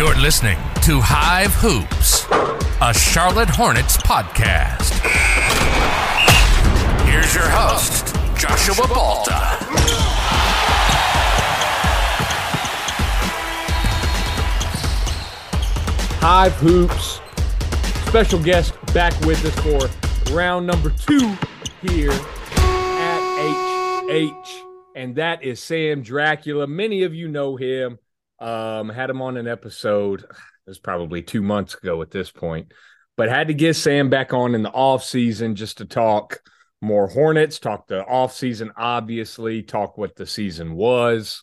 You're listening to Hive Hoops, a Charlotte Hornets podcast. Here's your host, Joshua Balta. Hive Hoops. Special guest back with us for round number two here at HH. And that is Sam Dracula. Many of you know him. Um, had him on an episode. It was probably two months ago at this point, but had to get Sam back on in the off season just to talk more Hornets, talk the off season, obviously, talk what the season was,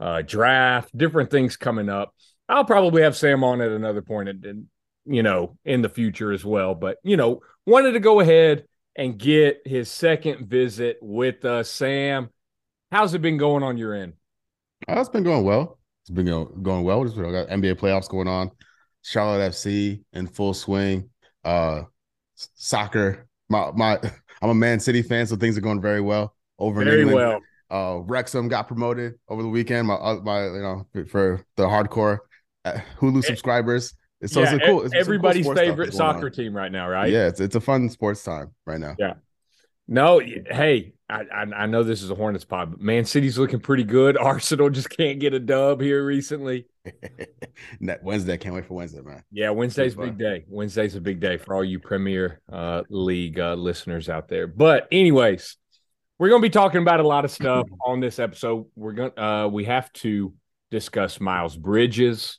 uh, draft, different things coming up. I'll probably have Sam on at another point, and you know, in the future as well. But you know, wanted to go ahead and get his second visit with us. Sam, how's it been going on your end? Oh, it's been going well. It's been going, going well. Just, got NBA playoffs going on. Charlotte FC in full swing. Uh, soccer. My my, I'm a Man City fan, so things are going very well over Very in England. well. Uh, Wrexham got promoted over the weekend. My uh, my you know for the hardcore uh, Hulu subscribers. So yeah, it's a cool. it's some cool everybody's favorite soccer on. team right now, right? Yeah, it's it's a fun sports time right now. Yeah. No, hey, I, I know this is a Hornets pod, but Man City's looking pretty good. Arsenal just can't get a dub here recently. Wednesday, can't wait for Wednesday, man. Yeah, Wednesday's a big day. Wednesday's a big day for all you Premier uh, League uh, listeners out there. But anyways, we're going to be talking about a lot of stuff on this episode. We're going uh, we have to discuss Miles Bridges.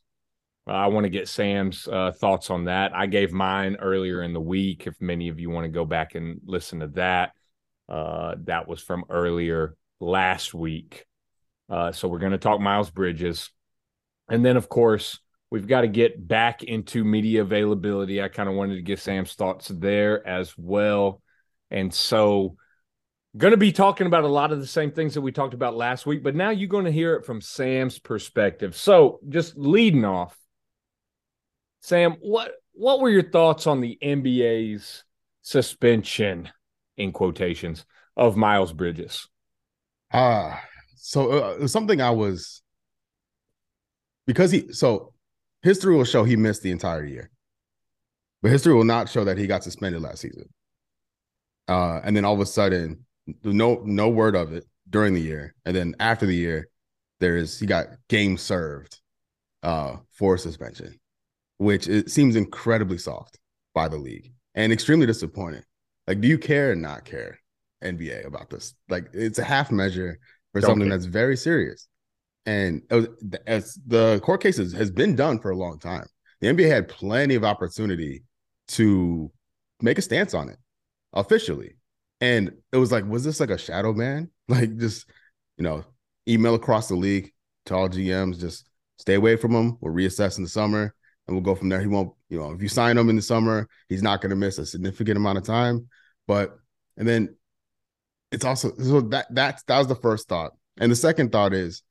Uh, I want to get Sam's uh, thoughts on that. I gave mine earlier in the week. If many of you want to go back and listen to that, uh, that was from earlier last week. Uh, so we're going to talk Miles Bridges. And then, of course, we've got to get back into media availability. I kind of wanted to get Sam's thoughts there as well. And so, going to be talking about a lot of the same things that we talked about last week, but now you're going to hear it from Sam's perspective. So, just leading off, Sam, what what were your thoughts on the NBA's suspension in quotations of Miles Bridges? Ah, so uh, something I was because he so history will show he missed the entire year, but history will not show that he got suspended last season. Uh, and then all of a sudden, no no word of it during the year, and then after the year, there is he got game served, uh, for suspension, which it seems incredibly soft by the league and extremely disappointing. Like, do you care or not care? NBA about this. Like it's a half measure for Don't something care. that's very serious. And oh, it was, as the court cases has been done for a long time. The NBA had plenty of opportunity to make a stance on it officially. And it was like, was this like a shadow ban? Like just, you know, email across the league to all GMs, just stay away from him. We'll reassess in the summer and we'll go from there. He won't, you know, if you sign him in the summer, he's not going to miss a significant amount of time. But and then it's also so that that's that was the first thought. And the second thought is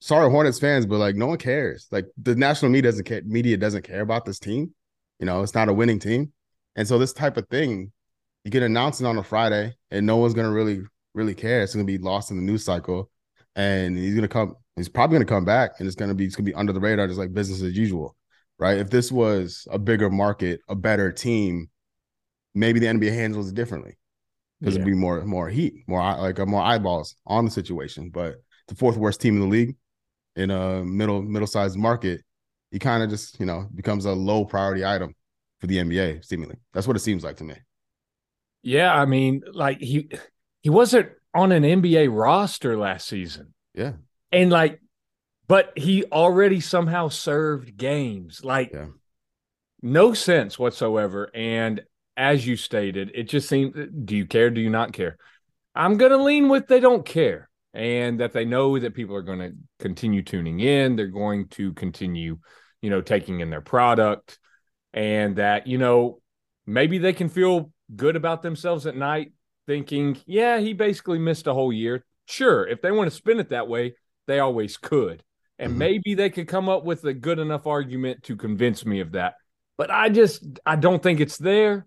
sorry, Hornets fans, but like no one cares. Like the national media doesn't care, media doesn't care about this team. You know, it's not a winning team. And so this type of thing, you can announce it on a Friday and no one's gonna really, really care. It's gonna be lost in the news cycle. And he's gonna come, he's probably gonna come back and it's gonna be it's gonna be under the radar, just like business as usual. Right. If this was a bigger market, a better team, maybe the NBA handles it differently because Yeah. it'd be more more heat, more like more eyeballs on the situation. But the fourth worst team in the league in a middle middle sized market, he kind of just you know becomes a low priority item for the NBA. Seemingly, that's what it seems like to me. Yeah, I mean, like he he wasn't on an NBA roster last season. Yeah, And like but he already somehow served games. Like Yeah. no sense whatsoever. And as you stated, it just seems do you care? Do you not care? I'm gonna lean with they don't care. And that they know that people are going to continue tuning in. They're going to continue, you know, taking in their product. And that, you know, maybe they can feel good about themselves at night, thinking, yeah, he basically missed a whole year. Sure, if they want to spin it that way, they always could. And Mhm. maybe they could come up with a good enough argument to convince me of that. But I just I don't think it's there.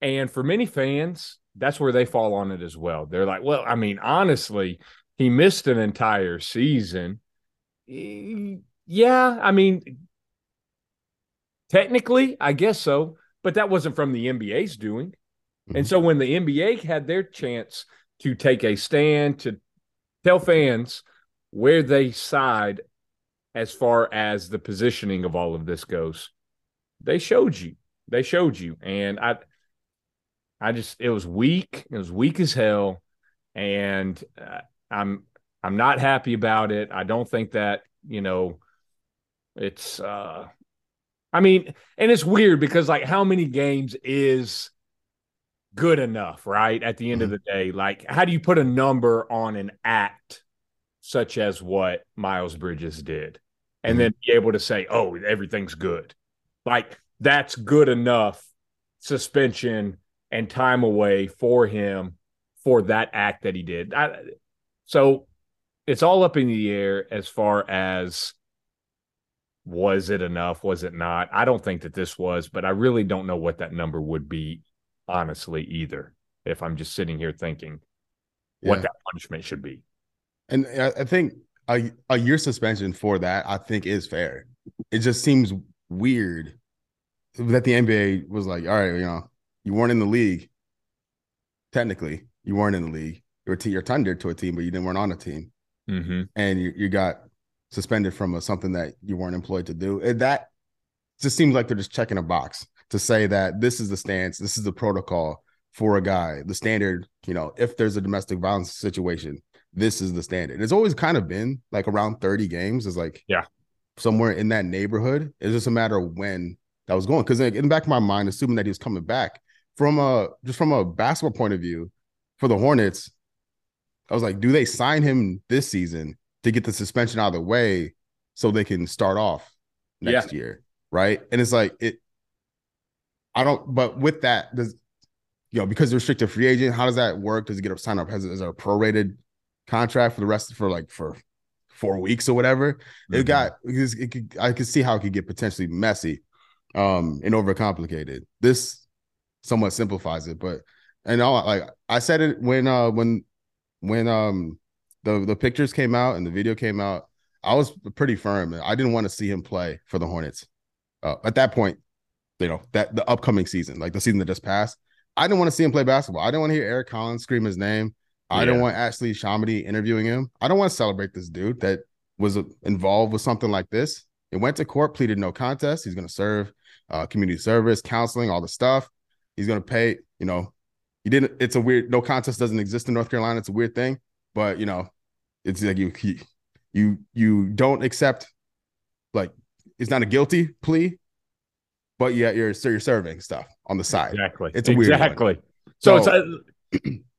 And for many fans, that's where they fall on it as well. They're like, well, I mean, honestly, he missed an entire season. Yeah, I mean, Technically, I guess so, but that wasn't from the NBA's doing. Mm-hmm. And so when the NBA had their chance to take a stand to tell fans where they side as far as the positioning of all of this goes, they showed you. They showed you. And I I just it was weak. It was weak as hell and uh, I'm I'm not happy about it. I don't think that, you know, it's uh I mean, and it's weird because like how many games is good enough, right? At the end mm-hmm. of the day, like how do you put a number on an act such as what Miles Bridges did and mm-hmm. then be able to say, "Oh, everything's good." Like that's good enough suspension and time away for him for that act that he did. I, so it's all up in the air as far as was it enough? Was it not? I don't think that this was, but I really don't know what that number would be, honestly, either. If I'm just sitting here thinking yeah. what that punishment should be. And I think a, a year suspension for that, I think, is fair. It just seems weird that the NBA was like, all right, you know, you weren't in the league. Technically, you weren't in the league. You were t- you're tendered to a team, but you didn't weren't on a team, mm-hmm. and you, you got suspended from a, something that you weren't employed to do. And that just seems like they're just checking a box to say that this is the stance, this is the protocol for a guy, the standard. You know, if there's a domestic violence situation, this is the standard. It's always kind of been like around 30 games. Is like yeah, somewhere in that neighborhood. It's just a matter of when that was going. Because in the back of my mind, assuming that he was coming back from a just from a basketball point of view, for the Hornets, I was like, do they sign him this season to get the suspension out of the way so they can start off next yeah. year? Right. And it's like it I don't but with that, does you know, because they're restricted free agent, how does that work? Does he get a sign up? Has is there a prorated contract for the rest for like for four weeks or whatever? Mm-hmm. It got it could, I could see how it could get potentially messy um and overcomplicated. This somewhat simplifies it, but and all like I said it when uh when when um the the pictures came out and the video came out, I was pretty firm. I didn't want to see him play for the Hornets. Uh, at that point, you know that the upcoming season, like the season that just passed, I didn't want to see him play basketball. I didn't want to hear Eric Collins scream his name. I yeah. didn't want Ashley ShahAhmadi interviewing him. I don't want to celebrate this dude that was involved with something like this. It went to court, pleaded no contest. He's going to serve uh, community service, counseling, all the stuff. He's going to pay, you know, he didn't. It's a weird. No contest doesn't exist in North Carolina. It's a weird thing, but you know, it's like you you you don't accept like it's not a guilty plea, but yet you're so you're serving stuff on the side. Exactly. It's a weird exactly. One. So, so, it's a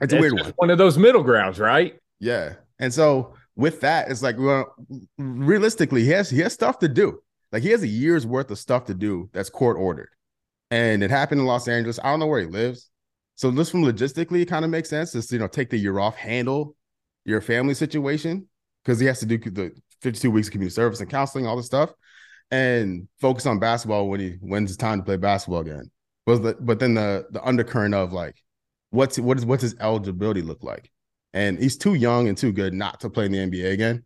it's, a weird one. One of those middle grounds, right? Yeah. And so with that, it's like well, realistically, he has he has stuff to do. Like he has a year's worth of stuff to do that's court ordered. And it happened in Los Angeles. I don't know where he lives. So just from logistically, it kind of makes sense. Just you know, take the year off, handle your family situation because he has to do the 52 weeks of community service and counseling, all this stuff, and focus on basketball when he when it's time to play basketball again. But the, but then the the undercurrent of like what's what is what's his eligibility look like? And he's too young and too good not to play in the NBA again.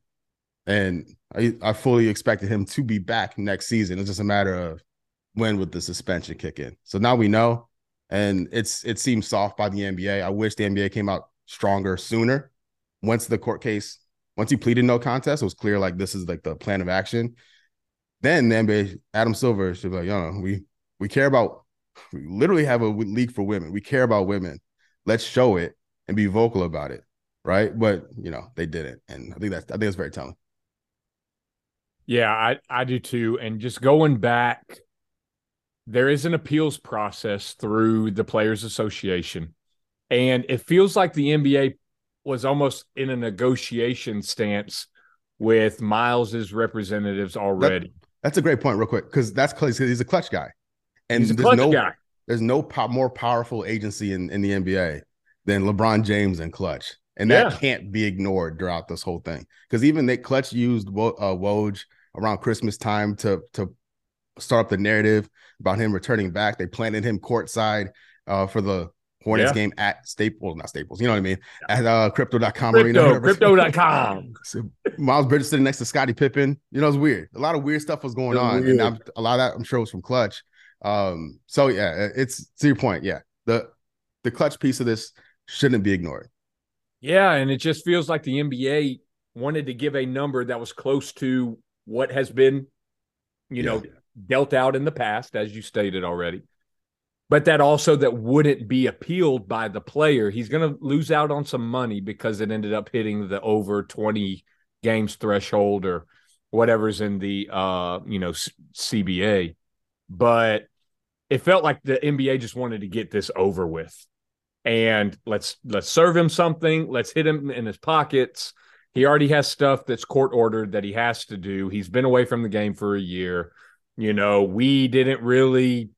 And I, I fully expected him to be back next season. It's just a matter of when would the suspension kick in. So now we know and it's it seems soft by the NBA. I wish the NBA came out stronger sooner. Once the court case, once he pleaded no contest, it was clear like this is like the plan of action. Then the NBA, Adam Silver should be like, yo, we we care about, we literally have a league for women. We care about women. Let's show it and be vocal about it, right? But you know they didn't, and I think that's I think it's very telling. Yeah, I I do too. And just going back there is an appeals process through the Players Association. And it feels like the NBA was almost in a negotiation stance with Miles's representatives already. That, that's a great point, real quick, because that's because he's a clutch guy. And he's a there's no, guy. There's no po- more powerful agency in, in the NBA than LeBron James and Clutch. And that yeah. can't be ignored throughout this whole thing. Because even they Clutch used uh, Woj around Christmas time to to start up the narrative about him returning back. They planted him courtside uh, for the Hornets Yeah. game at Staples, not Staples, you know what I mean? At uh, crypto.com Crypto, arena. crypto.com. So Miles Bridges sitting next to Scottie Pippen. You know, it's weird. A lot of weird stuff was going It was on. weird. And I'm, a lot of that I'm sure was from Clutch. Um, so yeah, it's to your point. Yeah. The the clutch piece of this shouldn't be ignored. Yeah, and it just feels like the NBA wanted to give a number that was close to what has been, you know, dealt out in the past, as you stated already. But that also that wouldn't be appealed by the player. He's going to lose out on some money because it ended up hitting the over 20 games threshold or whatever's in the uh, you know, CBA. But it felt like the NBA just wanted to get this over with. And let's let's serve him something. Let's hit him in his pockets. He already has stuff that's court ordered that he has to do. He's been away from the game for a year. You know we didn't really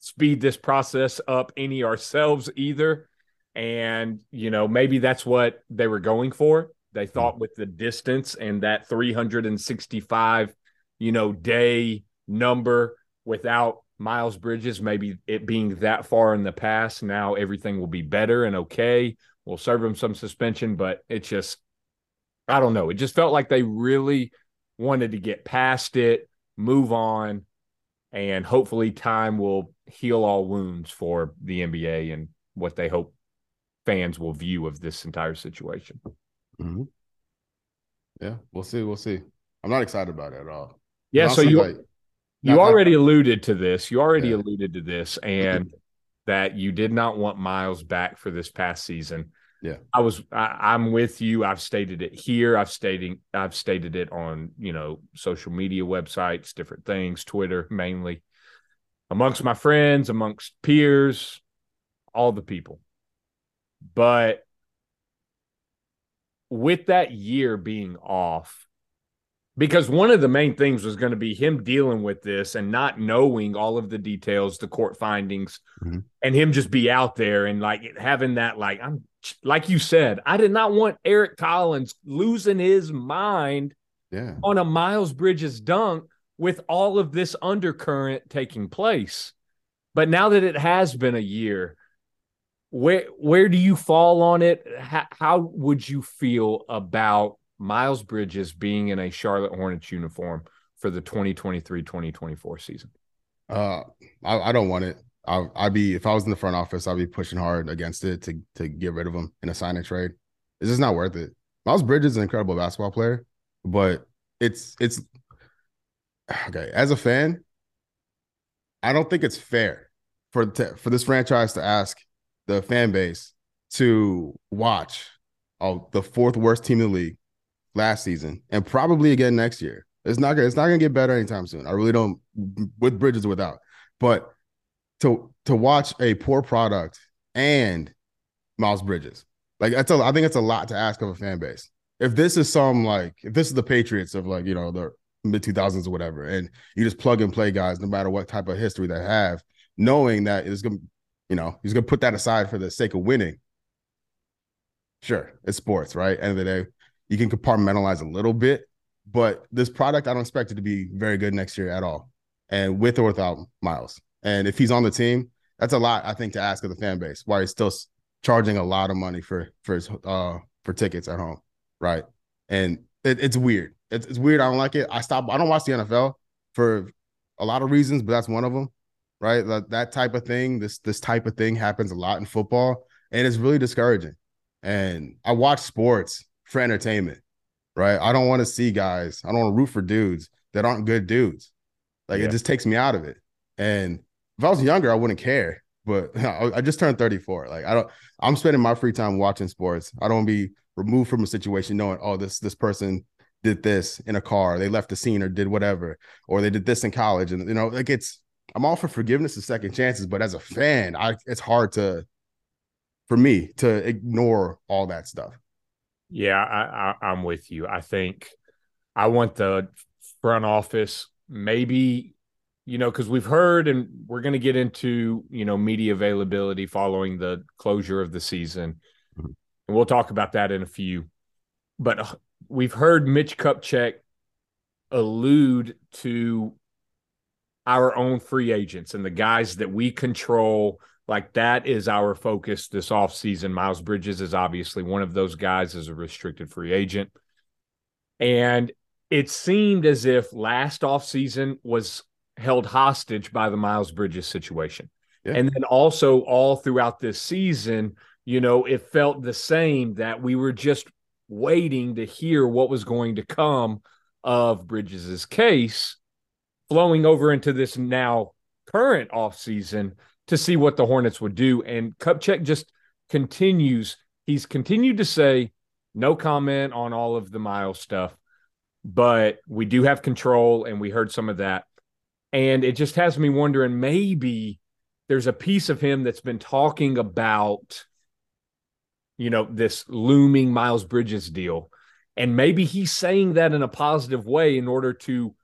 speed this process up any ourselves either. And you know maybe that's what they were going for. They mm-hmm. thought with the distance and that 365 you know day number without Miles Bridges, maybe it being that far in the past, now everything will be better and okay. We'll serve him some suspension, but it's just, I don't know. It just felt like they really wanted to get past it, move on, and hopefully time will heal all wounds for the NBA and what they hope fans will view of this entire situation. Mhm. Yeah, we'll see. We'll see. I'm not excited about it at all. Yeah, so you like, you already alluded to this. You already Yeah. alluded to this, and that you did not want Miles back for this past season. Yeah. I was. I, I'm with you. I've stated it here. I've stating. I've stated it on you know social media websites, different things, Twitter mainly, amongst my friends, amongst peers, all the people. But with that year being off, because one of the main things was going to be him dealing with this and not knowing all of the details, the court findings, Mhm. and him just be out there and like having that, like, I'm like you said, I did not want Eric Collins losing his mind yeah. on a Miles Bridges dunk with all of this undercurrent taking place. But now that it has been a year, where where do you fall on it? How, how would you feel about Miles Bridges being in a Charlotte Hornets uniform for the 2023-2024 season? Uh, I, I don't want it. I, I'd be if I was in the front office, I'd be pushing hard against it to to get rid of him in a sign and trade. It's just not worth it. Miles Bridges is an incredible basketball player, but it's it's okay. As a fan, I don't think it's fair for to, for this franchise to ask the fan base to watch oh, the fourth worst team in the league last season and probably again next year. It's not gonna it's not gonna get better anytime soon. I really don't with Bridges without. But to to watch a poor product and Miles Bridges, like that's a, I think it's a lot to ask of a fan base. If this is some like if this is the Patriots of like you know the mid two thousands or whatever, and you just plug and play guys no matter what type of history they have, knowing that it's gonna you know he's gonna put that aside for the sake of winning. Sure, it's sports, right? End of the day, you can compartmentalize a little bit, but this product I don't expect it to be very good next year at all, and with or without Miles. And if he's on the team, that's a lot I think to ask of the fan base. Why he's still charging a lot of money for for his uh for tickets at home, right? And it, it's weird. It's, it's weird. I don't like it. I stop. I don't watch the NFL for a lot of reasons, but that's one of them, right? That that type of thing. This this type of thing happens a lot in football, and it's really discouraging. And I watch sports for entertainment, right? I don't want to see guys. I don't want to root for dudes that aren't good dudes. Like Yeah. it just takes me out of it. And if I was younger, I wouldn't care. But I just turned 34. Like I don't. I'm spending my free time watching sports. I don't be removed from a situation knowing, oh, this this person did this in a car, they left the scene or did whatever, or they did this in college, and you know, like it's. I'm all for forgiveness and second chances, but as a fan, I it's hard to, for me, to ignore all that stuff. Yeah, I, I, I'm with you. I think I want the front office, maybe, you know, because we've heard and we're going to get into, you know, media availability following the closure of the season. Mhm. And we'll talk about that in a few. But uh, we've heard Mitch Kupchak allude to our own free agents and the guys that we control Like that is our focus this offseason. Miles Bridges is obviously one of those guys as a restricted free agent. And it seemed as if last offseason was held hostage by the Miles Bridges situation. Yeah. And then also all throughout this season, you know, it felt the same that we were just waiting to hear what was going to come of Bridges's case flowing over into this now current offseason to see what the Hornets would do. And Kupchak just continues. He's continued to say no comment on all of the Miles stuff, but we do have control, and we heard some of that. And it just has me wondering maybe there's a piece of him that's been talking about, you know, this looming Miles Bridges deal. And maybe he's saying that in a positive way in order to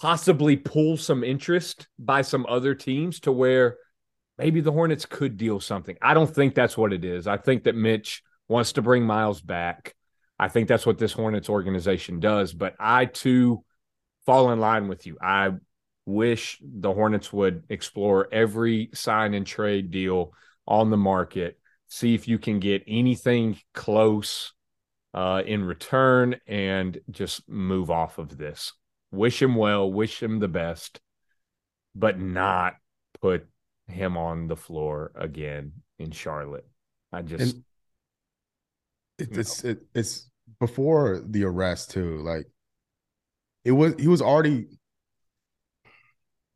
possibly pull some interest by some other teams to where maybe the Hornets could deal something. I don't think that's what it is. I think that Mitch wants to bring Miles back. I think that's what this Hornets organization does. But I too fall in line with you. I wish the Hornets would explore every sign and trade deal on the market, see if you can get anything close uh, in return, and just move off of this. Wish him well, wish him the best, but not put him on the floor again in Charlotte. I just it, it's it, it's before the arrest too. Like it was he was already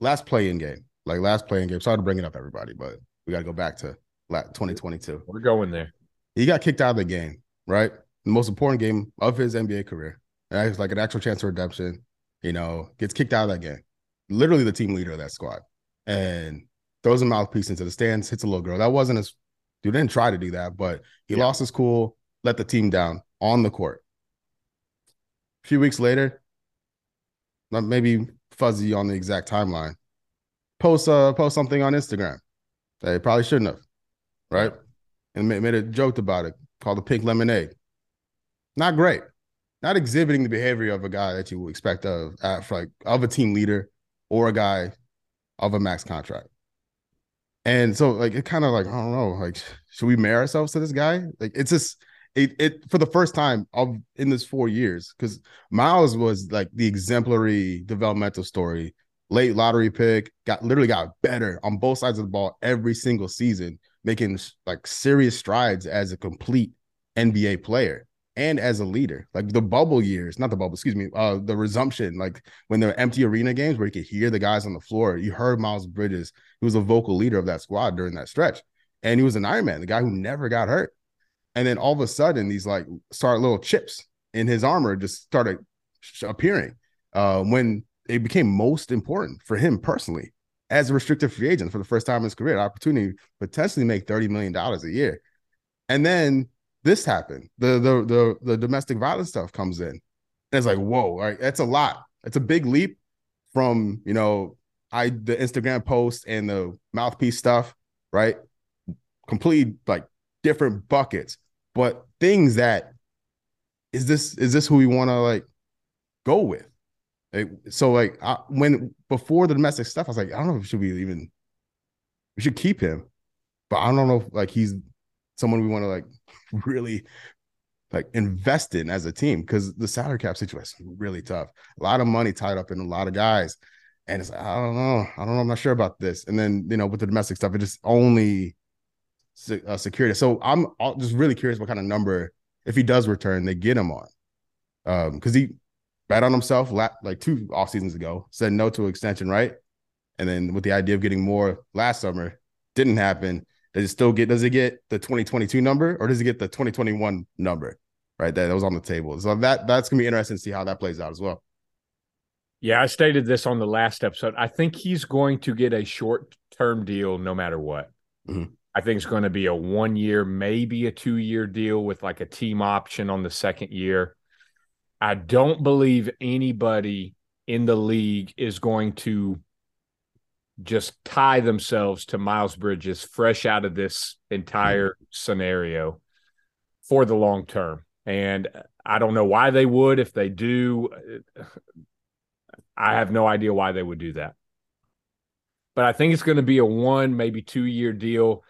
last playing game, like last playing game. Sorry to bring it up, everybody, but we got to go back to 2022. We're going there. He got kicked out of the game, right? The most important game of his NBA career. And it's like an actual chance of redemption. You know, gets kicked out of that game. Literally the team leader of that squad, and throws a mouthpiece into the stands, hits a little girl. That wasn't his. Dude didn't try to do that, but he yeah. lost his cool, let the team down on the court. A few weeks later, not maybe fuzzy on the exact timeline. Post uh post something on Instagram that he probably shouldn't have, right? And made, made a joke about it called the pink lemonade. Not great. Not exhibiting the behavior of a guy that you would expect of uh, like of a team leader or a guy of a max contract. And so like it kind of like I don't know like should we marry ourselves to this guy? Like it's just it, it for the first time of in this four years because Miles was like the exemplary developmental story, late lottery pick, got literally got better on both sides of the ball every single season, making like serious strides as a complete NBA player and as a leader. Like the bubble years, not the bubble, excuse me, uh, the resumption, like when there were empty arena games where you could hear the guys on the floor. You heard Miles Bridges. He was a vocal leader of that squad during that stretch. And he was an Iron Man, the guy who never got hurt. And then all of a sudden, these like start little chips in his armor just started appearing uh, when it became most important for him personally as a restricted free agent for the first time in his career, opportunity potentially make $30 million a year. And then this happened. The the the the domestic violence stuff comes in. And it's like, whoa, right? That's a lot. It's a big leap from you know, I the Instagram post and the mouthpiece stuff, right? Completely like different buckets but things that is this is this who we want to like go with? Like, so like I, when before the domestic stuff, I was like, I don't know if we should we even we should keep him, but I don't know if like he's someone we want to like really like invest in as a team because the salary cap situation is really tough. A lot of money tied up in a lot of guys. And it's like, I don't know. I don't know. I'm not sure about this. And then, you know, with the domestic stuff, it just only uh, security. So I'm just really curious what kind of number, if he does return, they get him on. Um, because he bet on himself like two off seasons ago, said no to extension, right? And then with the idea of getting more last summer, didn't happen. Does it still get? Does it get the 2022 number or does it get the 2021 number? Right, that, that was on the table. So that that's gonna be interesting to see how that plays out as well. Yeah, I stated this on the last episode. I think he's going to get a short term deal no matter what. Mm-hmm. I think it's going to be a one year, maybe a two year deal with like a team option on the second year. I don't believe anybody in the league is going to just tie themselves to Miles Bridges fresh out of this entire mm-hmm. scenario for the long term. And I don't know why they would. If they do, I have no idea why they would do that. but I think it's going to be a one, maybe two year deal.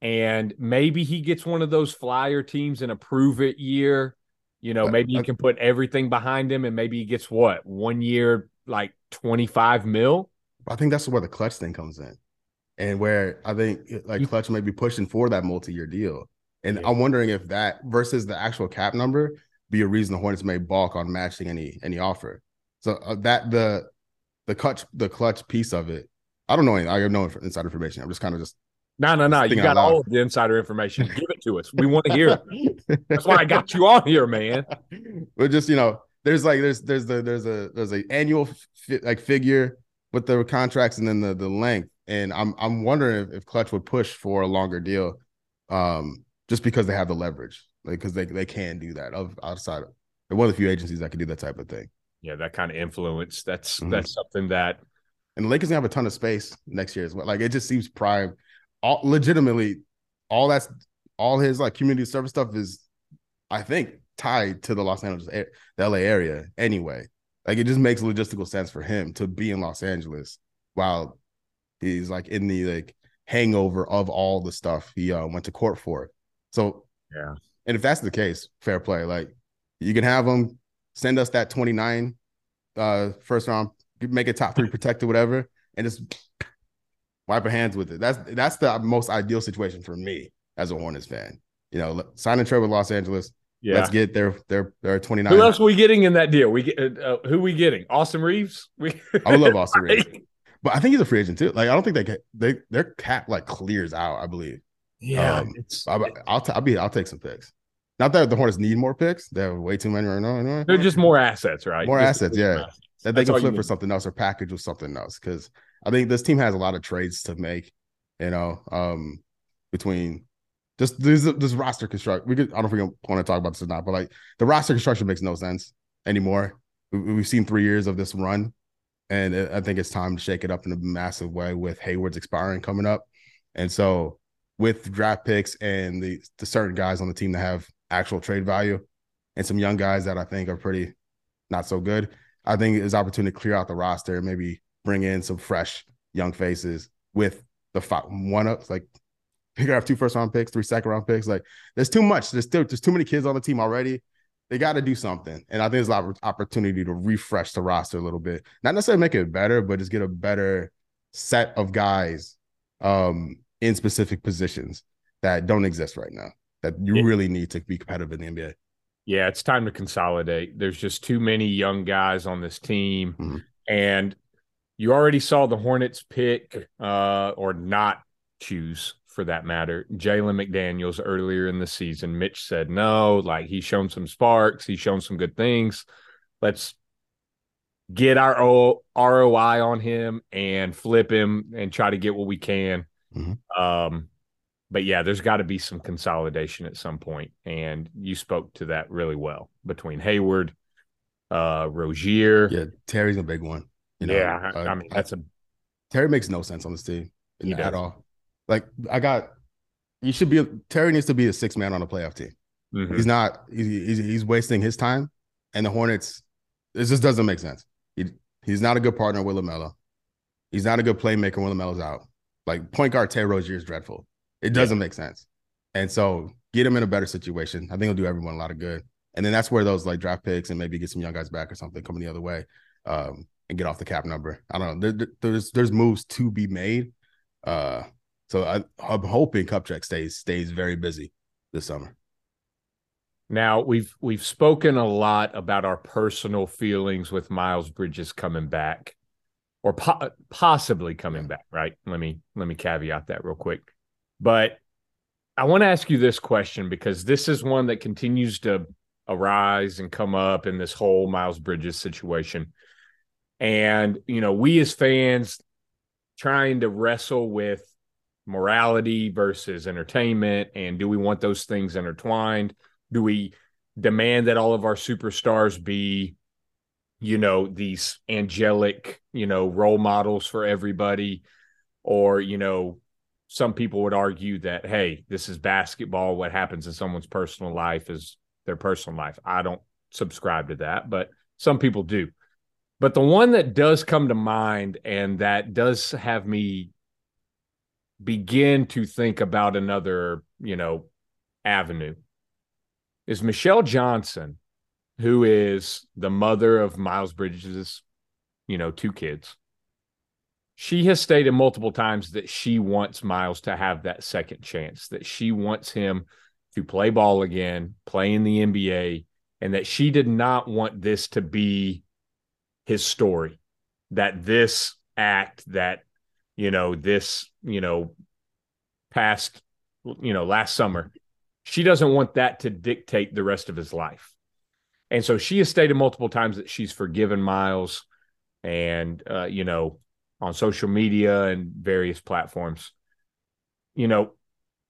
And maybe he gets one of those flyer teams in a prove it year. You know, maybe he can put everything behind him and maybe he gets what one year, like 25 mil. I think that's where the clutch thing comes in. And where I think like Clutch may be pushing for that multi year deal. And yeah. I'm wondering if that versus the actual cap number be a reason the Hornets may balk on matching any any offer. So uh, that the the clutch the clutch piece of it, I don't know. I have no inside information. I'm just kind of just no, no, no. You got all of the insider information. Give it to us. We want to hear it. That's why I got you on here, man. But just you know, there's like there's there's the there's a there's a annual fi- like figure with the contracts and then the the length. And I'm I'm wondering if, if Clutch would push for a longer deal, um, just because they have the leverage like because they they can do that of outside. Of, they're one of the few agencies that can do that type of thing. Yeah, that kind of influence. That's mm-hmm. that's something that. And the Lakers gonna have a ton of space next year as well. Like it just seems prime. All legitimately, all that's all his like community service stuff is, I think, tied to the Los Angeles, the LA area anyway. Like it just makes logistical sense for him to be in Los Angeles while he's like in the like hangover of all the stuff he uh, went to court for. So yeah, and if that's the case, fair play. Like you can have them send us that 29 uh first round, make it top three protected, whatever, and just wipe our hands with it. That's that's the most ideal situation for me as a Hornets fan. You know, sign a trade with Los Angeles. Yeah. Let's get their their their 29. Who else are we getting in that deal? We get uh, uh who we getting? Austin Reaves? We I would love Austin Reaves. But I think he's a free agent too. Like I don't think they get they their cap like clears out, I believe. Yeah, um, it's, I, will t- I'll be I'll take some picks. Not that the Hornets need more picks; they have way too many right now. Anyway. They're just more assets, right? More just assets, yeah. Assets. That they That's can flip for something else or package with something else. Because I think this team has a lot of trades to make. You know, um, between just this this roster construct. We could I don't know if we want to talk about this or not, but like the roster construction makes no sense anymore. We, have seen three years of this run, and I think it's time to shake it up in a massive way with Hayward's expiring coming up, and so with draft picks and the the certain guys on the team that have actual trade value, and some young guys that I think are pretty not so good. I think it's opportunity to clear out the roster and maybe bring in some fresh young faces with the five, one ups, like figure out two first round picks, three second round picks. Like there's too much. There's still there's too many kids on the team already. They got to do something, and I think there's a lot of opportunity to refresh the roster a little bit. Not necessarily make it better, but just get a better set of guys um, in specific positions that don't exist right now that you yeah. really need to be competitive in the NBA. Yeah, it's time to consolidate. There's just too many young guys on this team. Mm-hmm. And you already saw the Hornets pick uh, or not choose for that matter, Jalen McDaniels earlier in the season. Mitch said no, like he's shown some sparks, he's shown some good things. Let's get our o- ROI on him and flip him and try to get what we can. Mm-hmm. Um, but yeah, there's got to be some consolidation at some point, and you spoke to that really well between Hayward, uh, Rozier. Yeah, Terry's a big one. You know, yeah, uh, I mean that's a Terry makes no sense on this team at all. Like I got, you should be Terry needs to be a six man on a playoff team. Mm-hmm. He's not. He's, he's wasting his time, and the Hornets. This just doesn't make sense. He, he's not a good partner with LaMelo. He's not a good playmaker when LaMelo's out. Like point guard Terry Rozier is dreadful. It doesn't yeah. make sense. And so get him in a better situation. I think it'll do everyone a lot of good. And then that's where those like draft picks and maybe get some young guys back or something coming the other way um, and get off the cap number. I don't know. There, there's there's moves to be made. Uh, so I, I'm hoping Kupchak stays stays very busy this summer. Now we've we've spoken a lot about our personal feelings with Miles Bridges coming back or po- possibly coming back, right? Let me let me caveat that real quick. But I want to ask you this question because this is one that continues to arise and come up in this whole Miles Bridges situation. And, you know, we as fans trying to wrestle with morality versus entertainment and do we want those things intertwined? Do we demand that all of our superstars be you know these angelic you know role models for everybody? Or you know some people would argue that hey this is basketball. What happens in someone's personal life is their personal life. I don't subscribe to that but some people do. But the one that does come to mind and that does have me begin to think about another, you know, avenue is Mychelle Johnson, who is the mother of Miles Bridges' you know, two kids. She has stated multiple times that she wants Miles to have that second chance, that she wants him to play ball again, play in the NBA, and that she did not want this to be his story. That this act, that, you know, this, you know, past, you know, last summer, she doesn't want that to dictate the rest of his life. And so she has stated multiple times that she's forgiven Miles and uh, you know on social media and various platforms you know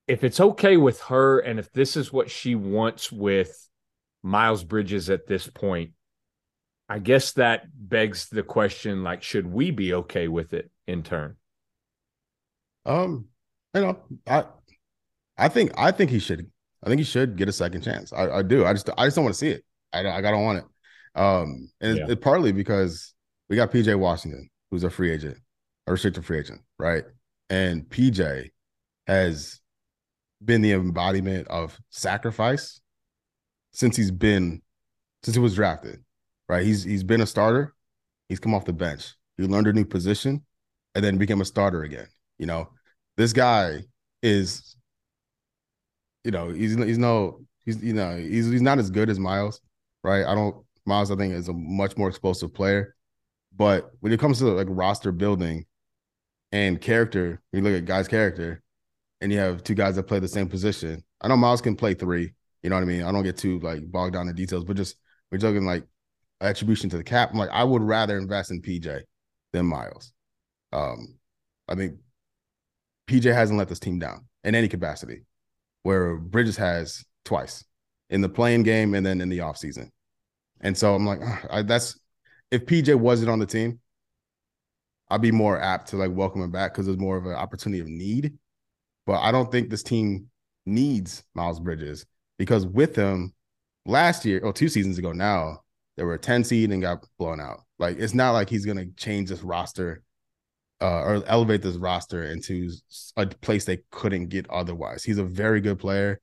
if it's okay with her and if this is what she wants with miles bridges at this point i guess that begs the question like should we be okay with it in turn um you know i i think i think he should i think he should get a second chance i, I do i just i just don't want to see it i, I don't want it um and yeah. it, it partly because we got PJ Washington, who's a free agent, a restricted free agent, right? And PJ has been the embodiment of sacrifice since he's been since he was drafted, right? He's he's been a starter, he's come off the bench, he learned a new position, and then became a starter again. You know, this guy is, you know, he's he's no he's you know he's he's not as good as Miles, right? I don't Miles I think is a much more explosive player. But when it comes to like roster building and character, you look at guys' character, and you have two guys that play the same position. I know Miles can play three. You know what I mean? I don't get too like bogged down in details, but just we're talking like attribution to the cap. I'm like, I would rather invest in PJ than Miles. Um, I think PJ hasn't let this team down in any capacity, where Bridges has twice in the playing game and then in the offseason. And so I'm like, I, that's if PJ wasn't on the team, I'd be more apt to like welcome him back because there's more of an opportunity of need. But I don't think this team needs Miles Bridges because with him last year or two seasons ago now, they were a 10 seed and got blown out. Like it's not like he's gonna change this roster uh, or elevate this roster into a place they couldn't get otherwise. He's a very good player,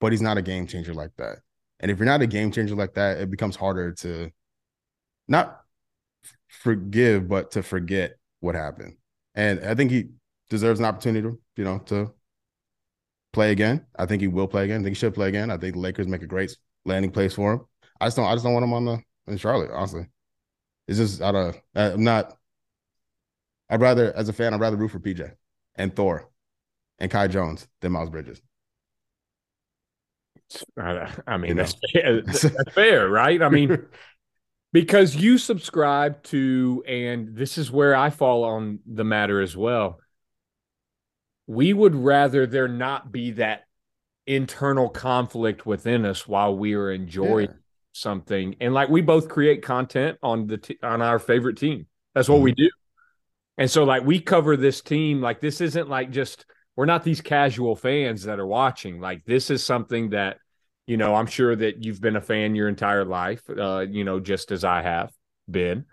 but he's not a game changer like that. And if you're not a game changer like that, it becomes harder to not forgive, but to forget what happened. And I think he deserves an opportunity to, you know, to play again. I think he will play again. I think he should play again. I think the Lakers make a great landing place for him. I just don't I just don't want him on the in Charlotte, honestly. It's just out of I'm not I'd rather as a fan, I'd rather root for PJ and Thor and Kai Jones than Miles Bridges. I mean, you that's, fair. that's fair, right? I mean, because you subscribe to, and this is where I fall on the matter as well. We would rather there not be that internal conflict within us while we are enjoying yeah. something. And like we both create content on the t- on our favorite team. That's what mm-hmm. we do. And so like we cover this team like this isn't like just we're not these casual fans that are watching. Like this is something that you know, I'm sure that you've been a fan your entire life, uh, you know, just as I have been.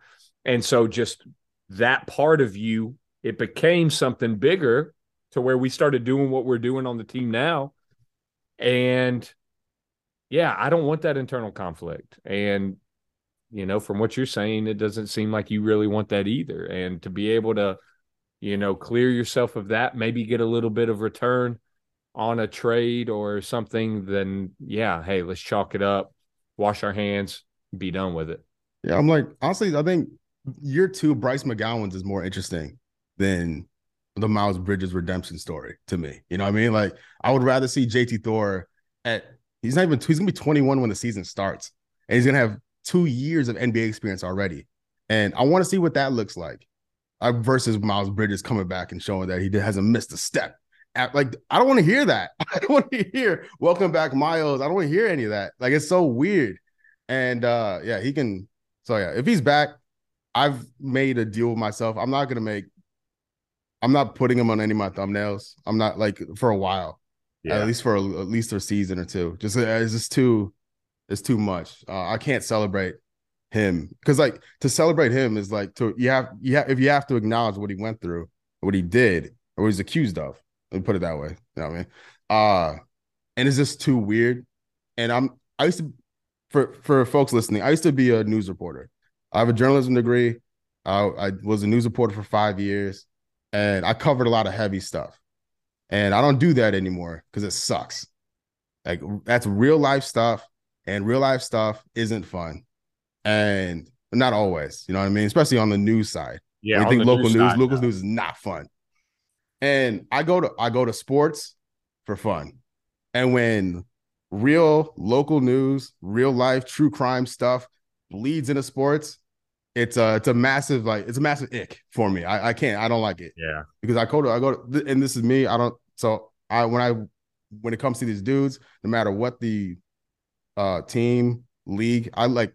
And so just that part of you, it became something bigger to where we started doing what we're doing on the team now. And yeah, I don't want that internal conflict. And, you know, from what you're saying, it doesn't seem like you really want that either. And to be able to, you know, clear yourself of that, maybe get a little bit of return on a trade or something, then yeah, hey, let's chalk it up, wash our hands, be done with it. Yeah, I'm like, honestly, I think year two, Bryce McGowens is more interesting than the Miles Bridges redemption story to me. You know what I mean? Like, I would rather see JT Thor at he's not even he's gonna be 21 when the season starts, and he's gonna have two years of NBA experience already. And I want to see what that looks like uh, versus Miles Bridges coming back and showing that he hasn't missed a step like I don't want to hear that. I don't want to hear welcome back Miles. I don't want to hear any of that. Like it's so weird. And uh yeah, he can so yeah, if he's back, I've made a deal with myself. I'm not gonna make I'm not putting him on any of my thumbnails. I'm not like for a while. Yeah. At least for a, at least a season or two. Just uh, it's just too it's too much. Uh, I can't celebrate him because like to celebrate him is like to you have you have if you have to acknowledge what he went through, what he did, or what he's accused of. Let me put it that way. You know what I mean? Uh and it's just too weird. And I'm I used to for for folks listening, I used to be a news reporter. I have a journalism degree. Uh, I was a news reporter for five years, and I covered a lot of heavy stuff. And I don't do that anymore because it sucks. Like that's real life stuff, and real life stuff isn't fun, and not always. You know what I mean? Especially on the news side. Yeah, I think local news, side, local news is not fun. And I go to I go to sports for fun. And when real local news, real life true crime stuff bleeds into sports, it's a it's a massive like it's a massive ick for me. I, I can't I don't like it Yeah. because I go to I go to and this is me. I don't so I when I when it comes to these dudes, no matter what the uh team league, I like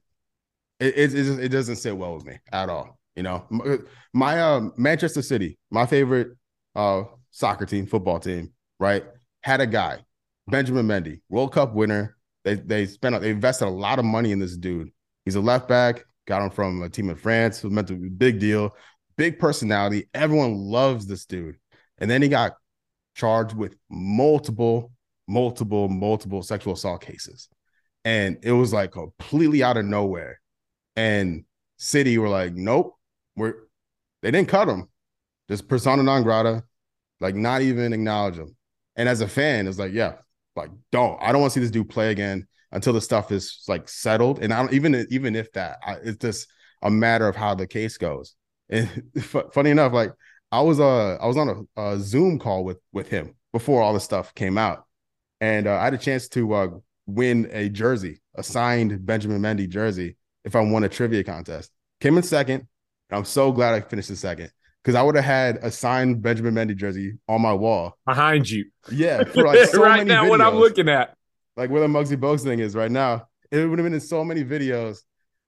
it. It, it, doesn't sit well with me at all. You know, my, my uh, Manchester City, my favorite uh soccer team, football team, right, had a guy, Benjamin Mendy, World Cup winner. They they spent they invested a lot of money in this dude. He's a left back. Got him from a team in France. Was meant to be a big deal, big personality. Everyone loves this dude. And then he got charged with multiple, multiple, multiple sexual assault cases. And it was like completely out of nowhere. And City were like, nope, we're they didn't cut him. Just persona non grata, like not even acknowledge him. And as a fan, it's like, yeah, like don't. I don't want to see this dude play again until the stuff is like settled. And I don't even even if that, I, it's just a matter of how the case goes. And fu- funny enough, like I was uh I was on a, a Zoom call with with him before all the stuff came out, and uh, I had a chance to uh, win a jersey, a signed Benjamin Mendy jersey, if I won a trivia contest. Came in second, and I'm so glad I finished in second because I would have had a signed Benjamin Mendy jersey on my wall. Behind you. Yeah, for like so right now, what I'm looking at. like where the Muggsy Bogues thing is right now. It would have been in so many videos.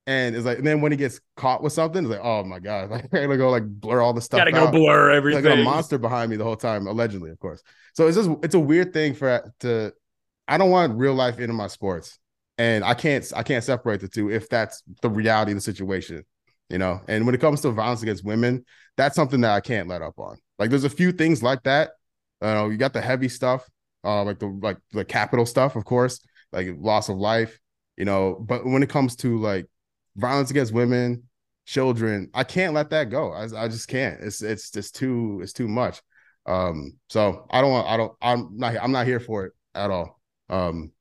And it's like, and then when he gets caught with something, it's like, oh my God, like, I gotta go like blur all the stuff. Gotta go out. blur Like a monster behind me the whole time, allegedly, of course. So it's just, it's a weird thing for to, I don't want real life into my sports. And I can't, I can't separate the two if that's the reality of the situation, you know? And when it comes to violence against women, that's something that I can't let up on. Like there's a few things like that. You know, you got the heavy stuff, uh, like the like the capital stuff, of course, like loss of life, you know. But when it comes to like violence against women, children, I can't let that go. I, I just can't. It's it's just too it's too much. Um, so I don't want I don't I'm not I'm not here for it at all. Um,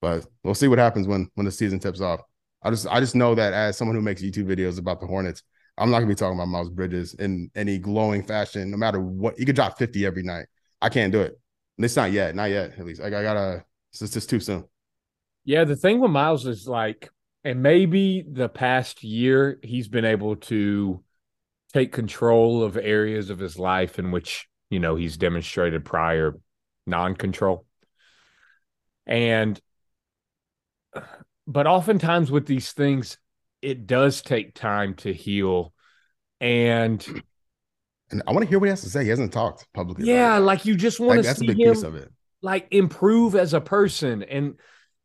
but we'll see what happens when when the season tips off. I just I just know that as someone who makes YouTube videos about the Hornets, I'm not gonna be talking about Miles Bridges in any glowing fashion, no matter what. You could drop 50 every night. I can't do it. And it's not yet, not yet. At least like I gotta. It's just, too soon. Yeah, the thing with Miles is like, and maybe the past year he's been able to take control of areas of his life in which, you know, he's demonstrated prior non control. And, but oftentimes with these things, it does take time to heal. And And I want to hear what he has to say. He hasn't talked publicly. yeah, like you just want Like, to that's a see big him piece of it. like improve as a person and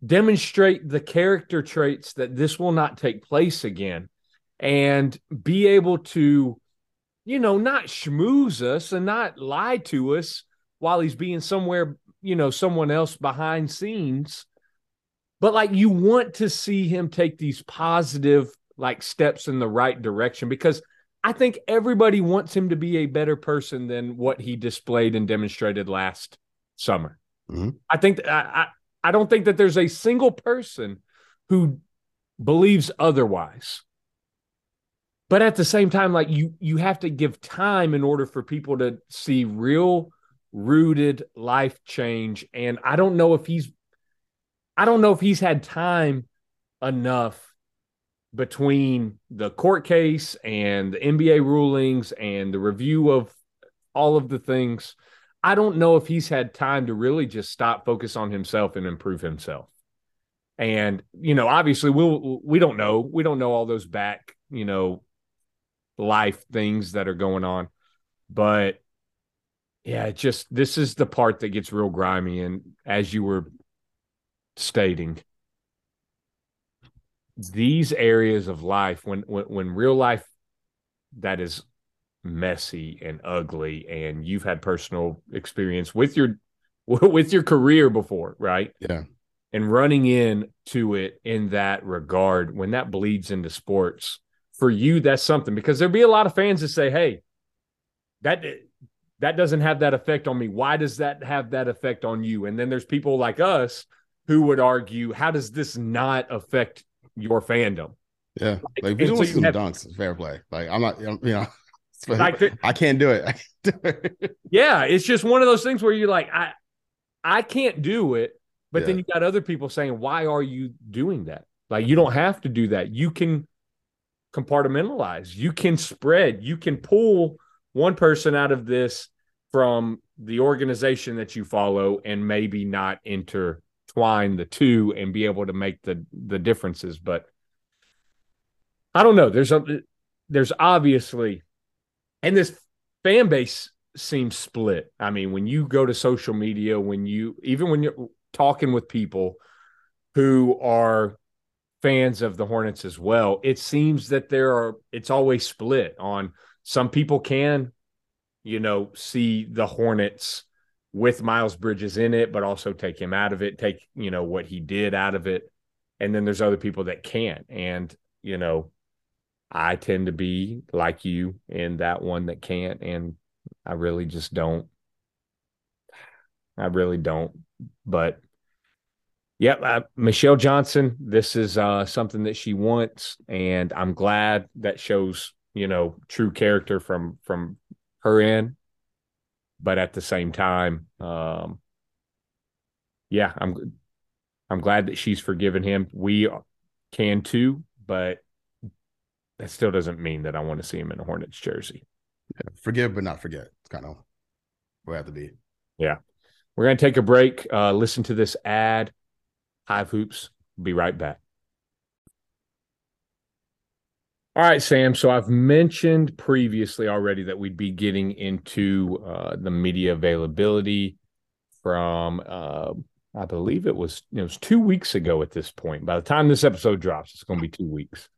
demonstrate the character traits that this will not take place again and be able to you know not schmooze us and not lie to us while he's being somewhere you know someone else behind scenes but like you want to see him take these positive like steps in the right direction because I think everybody wants him to be a better person than what he displayed and demonstrated last summer. Mhm. I think I, I I don't think that there's a single person who believes otherwise. But at the same time, like you you have to give time in order for people to see real rooted life change. And I don't know if he's I don't know if he's had time enough between the court case and the NBA rulings and the review of all of the things. I don't know if he's had time to really just stop, focus on himself, and improve himself. And you know, obviously, we'll we don't know. We don't know all those back, you know, life things that are going on. But yeah, it just this is the part that gets real grimy. And as you were stating, these areas of life when when when real life that is messy and ugly and you've had personal experience with your with your career before, right? Yeah. And running in to it in that regard when that bleeds into sports for you that's something because there'll be a lot of fans that say, "Hey, that that doesn't have that effect on me. Why does that have that effect on you?" And then there's people like us who would argue, "How does this not affect your fandom?" Yeah, like And want so some have- dunks, fair play. Like I'm not, you know, Like the- I can't do it. I can't do it. Yeah, it's just one of those things where you're like, I I can't do it, but then you got other people saying, Why are you doing that? Like you don't have to do that. You can compartmentalize, you can spread, you can pull one person out of this from the organization that you follow and maybe not intertwine the two and be able to make the the differences. But I don't know. There's a there's obviously and this fan base seems split. I mean, when you go to social media, when you even when you're talking with people who are fans of the Hornets as well, it seems that there are it's always split on some people can, you know, see the Hornets with Miles Bridges in it, but also take him out of it, take, you know, what he did out of it. And then there's other people that can't. And, you know, I tend to be like you in that one that can't. And I really just don't. I really don't. But yep, uh, Mychelle Johnson, this is uh, something that she wants. And I'm glad that shows, you know, true character from from her end. But at the same time, um, yeah, I'm I'm glad that she's forgiven him. We can too, but that still doesn't mean that I want to see him in a Hornets jersey. Forgive but not forget. It's kind of where I have to be. Yeah. We're going to take a break, uh, listen to this ad. Hive Hoops. Be right back. All right, Sam. So I've mentioned previously already that we'd be getting into uh, the media availability from, uh, I believe it was, it was two weeks ago at this point. By the time this episode drops, it's going to be two weeks,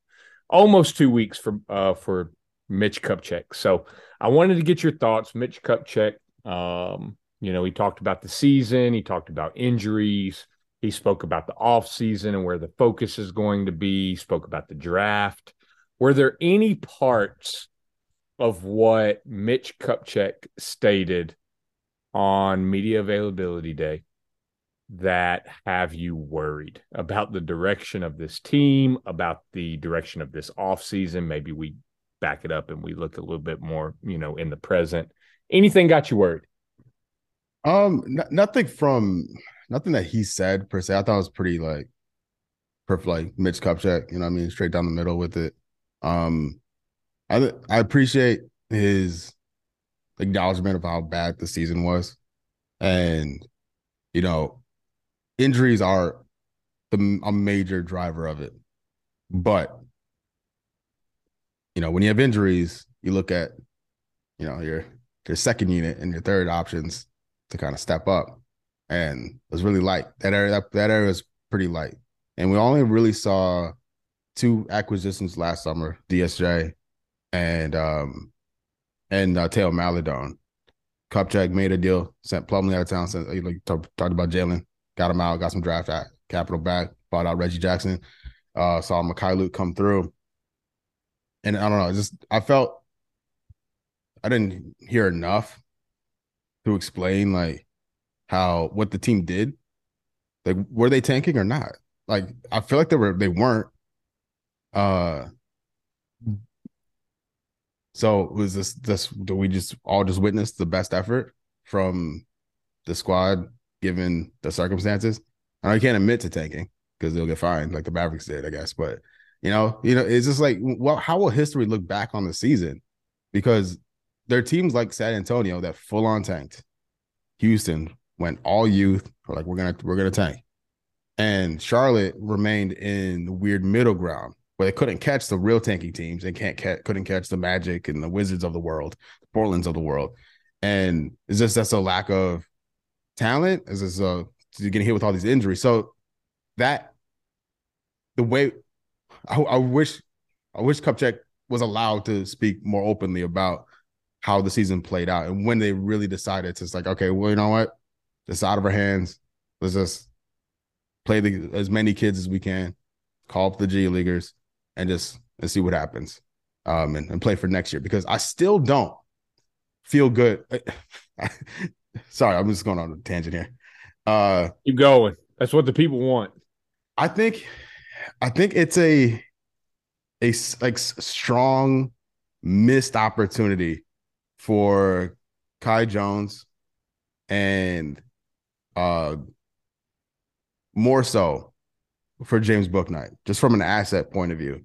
almost two weeks for uh, for Mitch Kupchak. So I wanted to get your thoughts, Mitch Kupchak. Um, you know, he talked about the season, he talked about injuries, he spoke about the off season and where the focus is going to be, he spoke about the draft. Were there any parts of what Mitch Kupchak stated on media availability day that have you worried about the direction of this team, about the direction of this offseason? Maybe we back it up and we look a little bit more, you know, in the present. Anything got you worried? Um, n- nothing from nothing that he said per se. I thought it was pretty like perfect, like Mitch Kupchak. You know, I mean, straight down the middle with it. Um, I I appreciate his acknowledgement of how bad the season was, and you know, injuries are the a major driver of it. But you know, when you have injuries, you look at you know your your second unit and your third options to kind of step up. And it was really light. That area that, that area was pretty light. And we only really saw two acquisitions last summer, DSJ and um and uh Theo Maledon. Kupchak made a deal, sent Plumlee out of town, sent, like talk, talked about Jalen, got him out, got some draft capital back, bought out Reggie Jackson, uh saw Mykhailiuk come through. And I don't know, just I felt I didn't hear enough to explain like how what the team did. Like were they tanking or not? Like I feel like they were they weren't. Uh so was this this do we just all just witness the best effort from the squad given the circumstances? I can't admit to tanking because they'll get fined like the Mavericks did, I guess. But you know, you know, it's just like well, how will history look back on the season? Because there are teams like San Antonio that full on tanked. Houston went all youth, like we're gonna we're gonna tank, and Charlotte remained in the weird middle ground where they couldn't catch the real tanking teams. They can't catch couldn't catch the Magic and the Wizards of the world, the Portlands of the world, and is this that's a lack of talent? Is this uh, a you're getting hit with all these injuries? So that the way I, I wish I wish Kupchak was allowed to speak more openly about how the season played out and when they really decided to like, okay, well, you know what? It's out of our hands. Let's just play the, as many kids as we can, call up the G Leaguers and just and see what happens. Um, and, and play for next year because I still don't feel good. Sorry, I'm just going on a tangent here. Uh keep going. That's what the people want. I think I think it's a a like strong missed opportunity for Kai Jones and uh more so for James Bouknight, just from an asset point of view.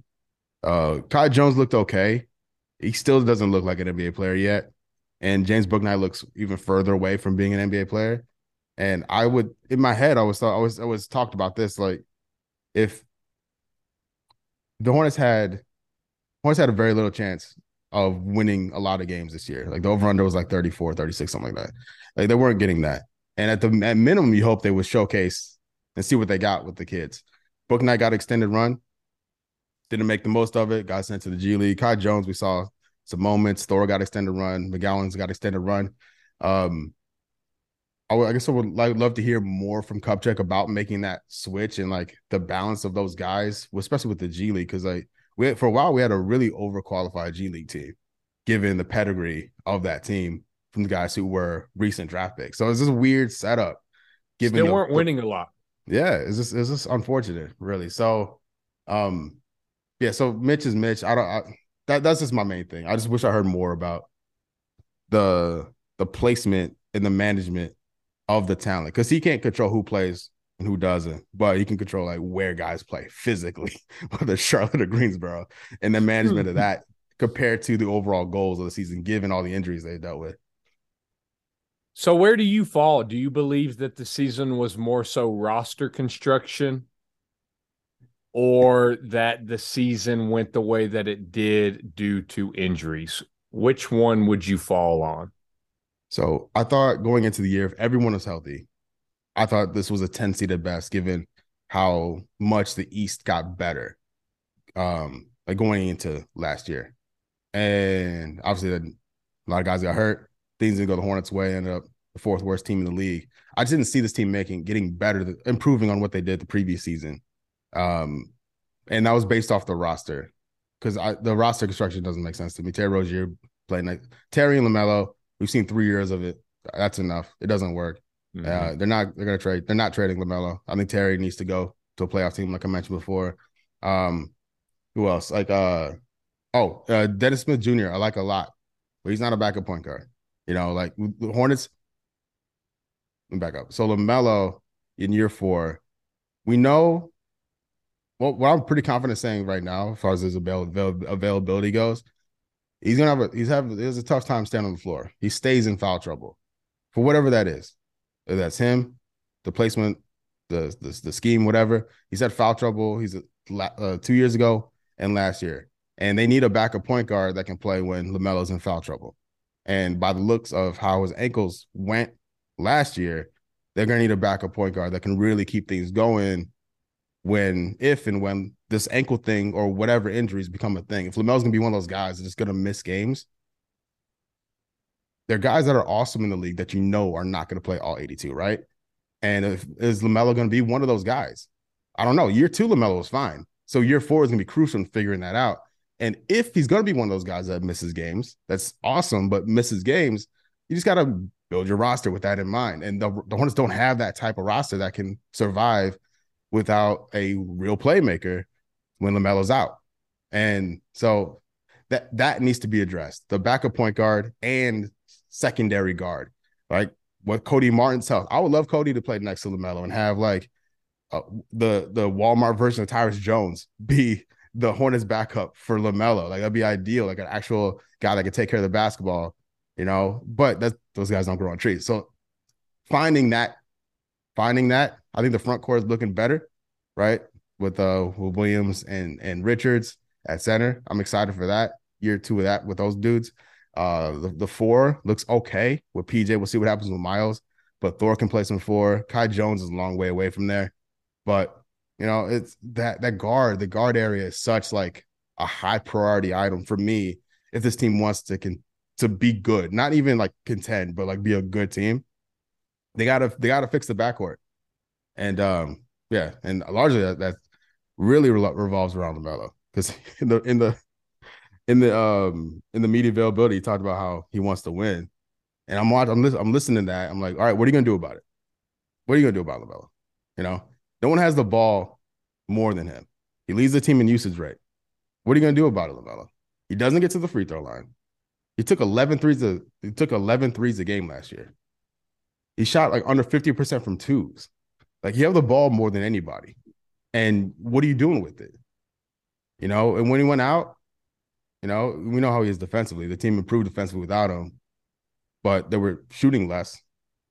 Uh Kai Jones looked okay. He still doesn't look like an NBA player yet. And James Bouknight looks even further away from being an NBA player. And I would in my head, I was thought I was I was talked about this like if the Hornets had Hornets had a very little chance of winning a lot of games this year. Like the over under was like 34, 36, something like that. Like they weren't getting that. And at the at minimum, you hope they would showcase and see what they got with the kids. Bouknight got extended run, didn't make the most of it, got sent to the G League. Kai Jones, we saw some moments. Thor got extended run. McGowens got extended run. Um, I, I guess I would like love to hear more from Kupchak about making that switch and like the balance of those guys, especially with the G League, because like we had, for a while we had a really overqualified G League team, given the pedigree of that team from the guys who were recent draft picks. So it's just a weird setup. Given they weren't the, winning a lot. Yeah, it's just it's just unfortunate, really. So, um, yeah. So Mitch is Mitch. I don't. I, that that's just my main thing. I just wish I heard more about the the placement and the management of the talent because he can't control who plays and who doesn't, but he can control like where guys play physically, whether Charlotte or Greensboro, and the management of that compared to the overall goals of the season, given all the injuries they dealt with. So, where do you fall? Do you believe that the season was more so roster construction or that the season went the way that it did due to injuries? Which one would you fall on? So, I thought going into the year, if everyone was healthy, I thought this was a 10 seed at best, given how much the East got better, um, like going into last year. And obviously, a lot of guys got hurt. Things didn't go the Hornets' way. Ended up the fourth worst team in the league. I just didn't see this team making getting better, improving on what they did the previous season. Um, and that was based off the roster because the roster construction doesn't make sense to me. Terry Rozier playing like Terry and Lamelo. We've seen three years of it. That's enough. It doesn't work. Mm-hmm. Uh, they're not. They're gonna trade. They're not trading Lamelo. I think Terry needs to go to a playoff team, like I mentioned before. Um, who else? Like uh, oh, uh, Dennis Smith Jr. I like a lot, but he's not a backup point guard. You know, like the Hornets. Let me back up. So Lamelo in year four, we know. Well, what I'm pretty confident saying right now, as far as his avail- avail- availability goes, he's gonna have a he's have he has a tough time standing on the floor. He stays in foul trouble for whatever that is If that's him, the placement, the the, the scheme, whatever. He's had foul trouble. He's uh, two years ago and last year, and they need a backup point guard that can play when Lamelo's in foul trouble. And by the looks of how his ankles went last year, they're gonna need a backup point guard that can really keep things going when, if and when this ankle thing or whatever injuries become a thing. If Lamelo's gonna be one of those guys that's just gonna miss games, they're guys that are awesome in the league that you know are not going to play all 82, right? And if, is Lamelo going to be one of those guys? I don't know. Year two, Lamelo is fine. So year four is going to be crucial in figuring that out. And if he's going to be one of those guys that misses games, that's awesome, but misses games, you just got to build your roster with that in mind. And the, the Hornets don't have that type of roster that can survive without a real playmaker when LaMelo's out. And so that that needs to be addressed. The backup point guard and secondary guard. Like what Cody Martin tells. I would love Cody to play next to LaMelo and have like uh, the the Walmart version of Tyus Jones be the Hornets backup for LaMelo. Like that'd be ideal, like an actual guy that could take care of the basketball, you know. But that those guys don't grow on trees. So finding that, finding that, I think the front court is looking better, right? With uh with Williams and and Richards at center. I'm excited for that. Year two of that with those dudes. Uh, the, the four looks okay with PJ. We'll see what happens with Miles, but Thor can play some four. Kai Jones is a long way away from there, but You know, it's that that guard, the guard area is such like a high priority item for me if this team wants to can to be good, not even like contend, but like be a good team. They gotta they gotta fix the backcourt, and um yeah, and largely that, that really re- revolves around LaMelo because in the in the in the um in the media availability, he talked about how he wants to win, and I'm watching, I'm, li- I'm listening to that. I'm like, all right, what are you gonna do about it? What are you gonna do about LaMelo? You know, no one has the ball more than him. He leads the team in usage rate. What are you going to do about it, LaMelo? He doesn't get to the free throw line. He took 11 threes a, he took 11 threes a game last year. He shot like under 50% from twos. Like he have the ball more than anybody. And what are you doing with it? You know, and when he went out, you know, we know how he is defensively. The team improved defensively without him, but they were shooting less.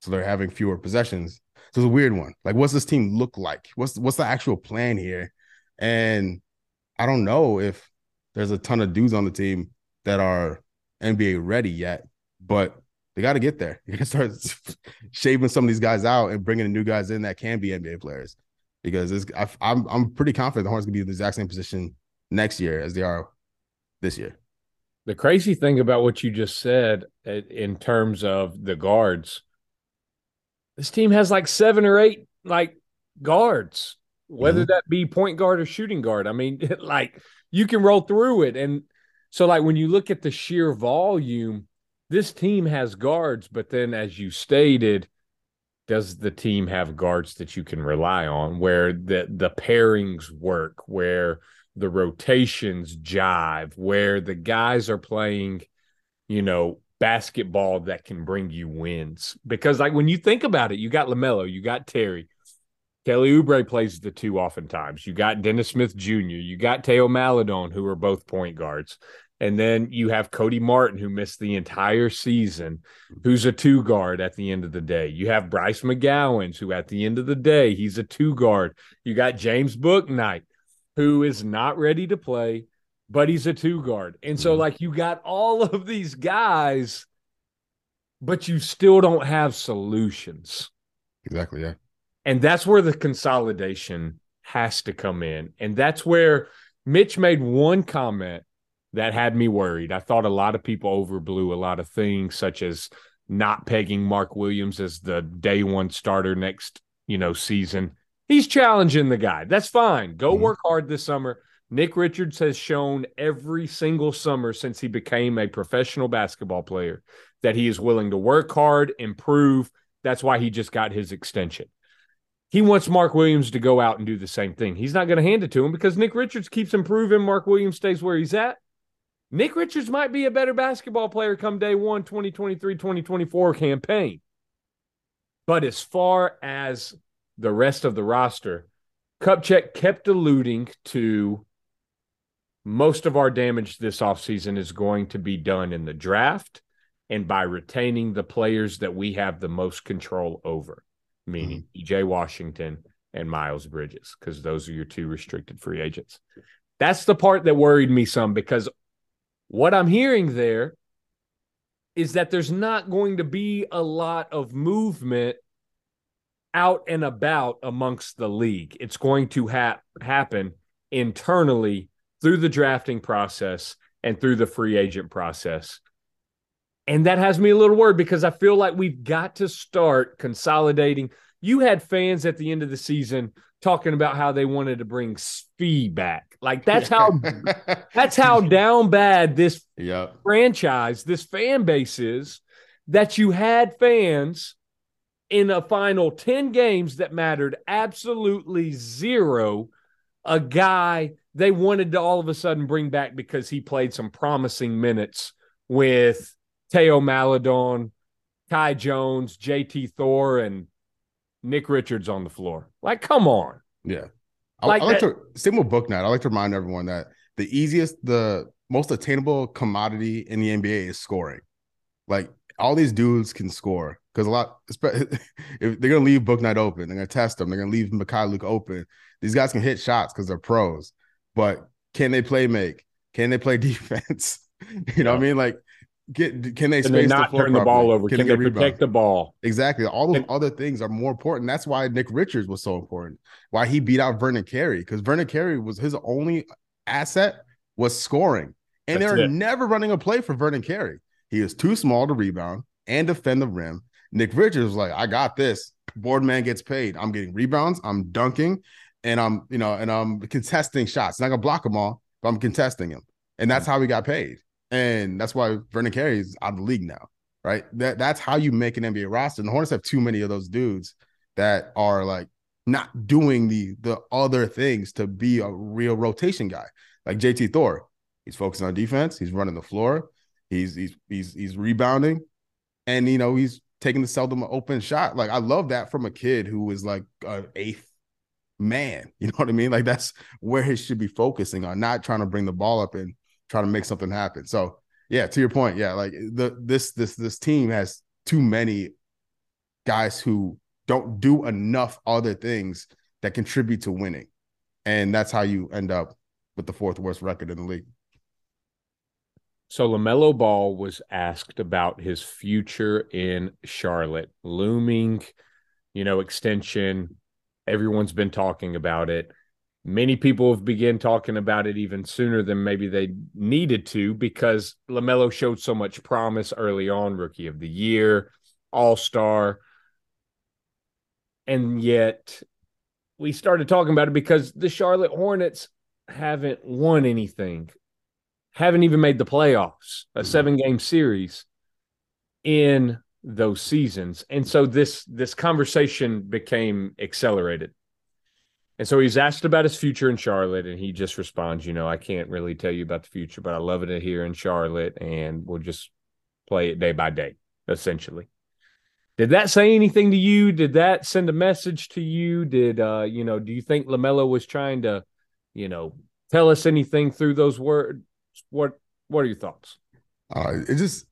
So they're having fewer possessions. So it's a weird one. Like, what's this team look like? What's what's the actual plan here? And I don't know if there's a ton of dudes on the team that are NBA ready yet, but they got to get there. You got to start shaving some of these guys out and bringing the new guys in that can be NBA players. Because it's, I, I'm I'm pretty confident the Hornets gonna be in the exact same position next year as they are this year. The crazy thing about what you just said eh, in terms of the guards this team has like seven or eight like guards, whether mm-hmm. that be point guard or shooting guard. I mean, like you can roll through it. And so, like, when you look at the sheer volume, this team has guards, but then as you stated, does the team have guards that you can rely on where the the pairings work, where the rotations jive, where the guys are playing, you know, basketball that can bring you wins. Because like when you think about it, you got LaMelo, you got Terry. Kelly Oubre plays the two oftentimes. You got Dennis Smith Jr., you got Theo Maledon, who are both point guards. And then you have Cody Martin, who missed the entire season, who's a two guard at the end of the day. You have Bryce McGowens, who at the end of the day, he's a two guard. You got James Bouknight, who is not ready to play but he's a two guard. And so, mm-hmm. like, you got all of these guys, but you still don't have solutions. Exactly. Yeah. And that's where the consolidation has to come in. And that's where Mitch made one comment that had me worried. I thought a lot of people overblew a lot of things, such as not pegging Mark Williams as the day one starter next, you know, season. He's challenging the guy. That's fine. Go mm-hmm. work hard this summer. Nick Richards has shown every single summer since he became a professional basketball player that he is willing to work hard, improve. That's why he just got his extension. He wants Mark Williams to go out and do the same thing. He's not going to hand it to him because Nick Richards keeps improving. Mark Williams stays where he's at. Nick Richards might be a better basketball player come day one, 2023 2024 campaign. But as far as the rest of the roster, Kupchak kept alluding to most of our damage this offseason is going to be done in the draft and by retaining the players that we have the most control over, meaning mm-hmm. PJ Washington and Miles Bridges, because those are your two restricted free agents. That's the part that worried me some because what I'm hearing there is that there's not going to be a lot of movement out and about amongst the league. It's going to ha- happen internally through the drafting process and through the free agent process. And that has me a little worried because I feel like we've got to start consolidating. You had fans at the end of the season talking about how they wanted to bring speed back. Like that's how that's how down bad this yep. franchise, this fan base is that you had fans in a final 10 games that mattered absolutely zero a guy they wanted to all of a sudden bring back because he played some promising minutes with Theo Maledon, Kai Jones, JT Thor, and Nick Richards on the floor. Like, come on. Yeah. I like, I like to same with Bouknight. I like to remind everyone that the easiest, the most attainable commodity in the NBA is scoring. Like all these dudes can score because a lot if they're gonna leave Bouknight open, they're gonna test them, they're gonna leave Mykhailiuk open. These guys can hit shots because they're pros but can they play make? Can they play defense? you know yeah. what I mean? Like get can they and space then the not floor turn the ball over? Can, they they protect the ball? Exactly. All those other things are more important. That's why Nick Richards was so important. Why he beat out Vernon Carey because Vernon Carey was his only asset was scoring, and they're never running a play for Vernon Carey. He is too small to rebound and defend the rim. Nick Richards was like, "I got this. Boardman gets paid. I'm getting rebounds. I'm dunking, and I'm you know, and I'm contesting shots. Not gonna block them all, but I'm contesting them, and that's mm. how he got paid. And that's why Vernon Carey is out of the league now." right? That that's how you make an NBA roster. And the Hornets have too many of those dudes that are like not doing the the other things to be a real rotation guy. Like JT Thor, he's focusing on defense, he's running the floor, he's he's he's he's rebounding, and you know he's taking the seldom open shot. Like I love that from a kid who was like an eighth man. You know what I mean? Like that's where he should be focusing on, not trying to bring the ball up and trying to make something happen. So yeah, to your point, yeah, like the this this this team has too many guys who don't do enough other things that contribute to winning. And that's how you end up with the fourth worst record in the league. So LaMelo Ball was asked about his future in Charlotte, looming, you know, extension. Everyone's been talking about it. Many people have begun talking about it even sooner than maybe they needed to because LaMelo showed so much promise early on, rookie of the year, all-star. And yet we started talking about it because the Charlotte Hornets haven't won anything haven't even made the playoffs, a Mhm. seven game series in those seasons. And so this this conversation became accelerated. And so he's asked about his future in Charlotte, and he just responds, you know, I can't really tell you about the future, but I love it here in Charlotte, and we'll just play it day by day, essentially. Did that say anything to you? Did that send a message to you? Did uh, you know, do you think LaMelo was trying to, you know, tell us anything through those words? What what are your thoughts? Uh it just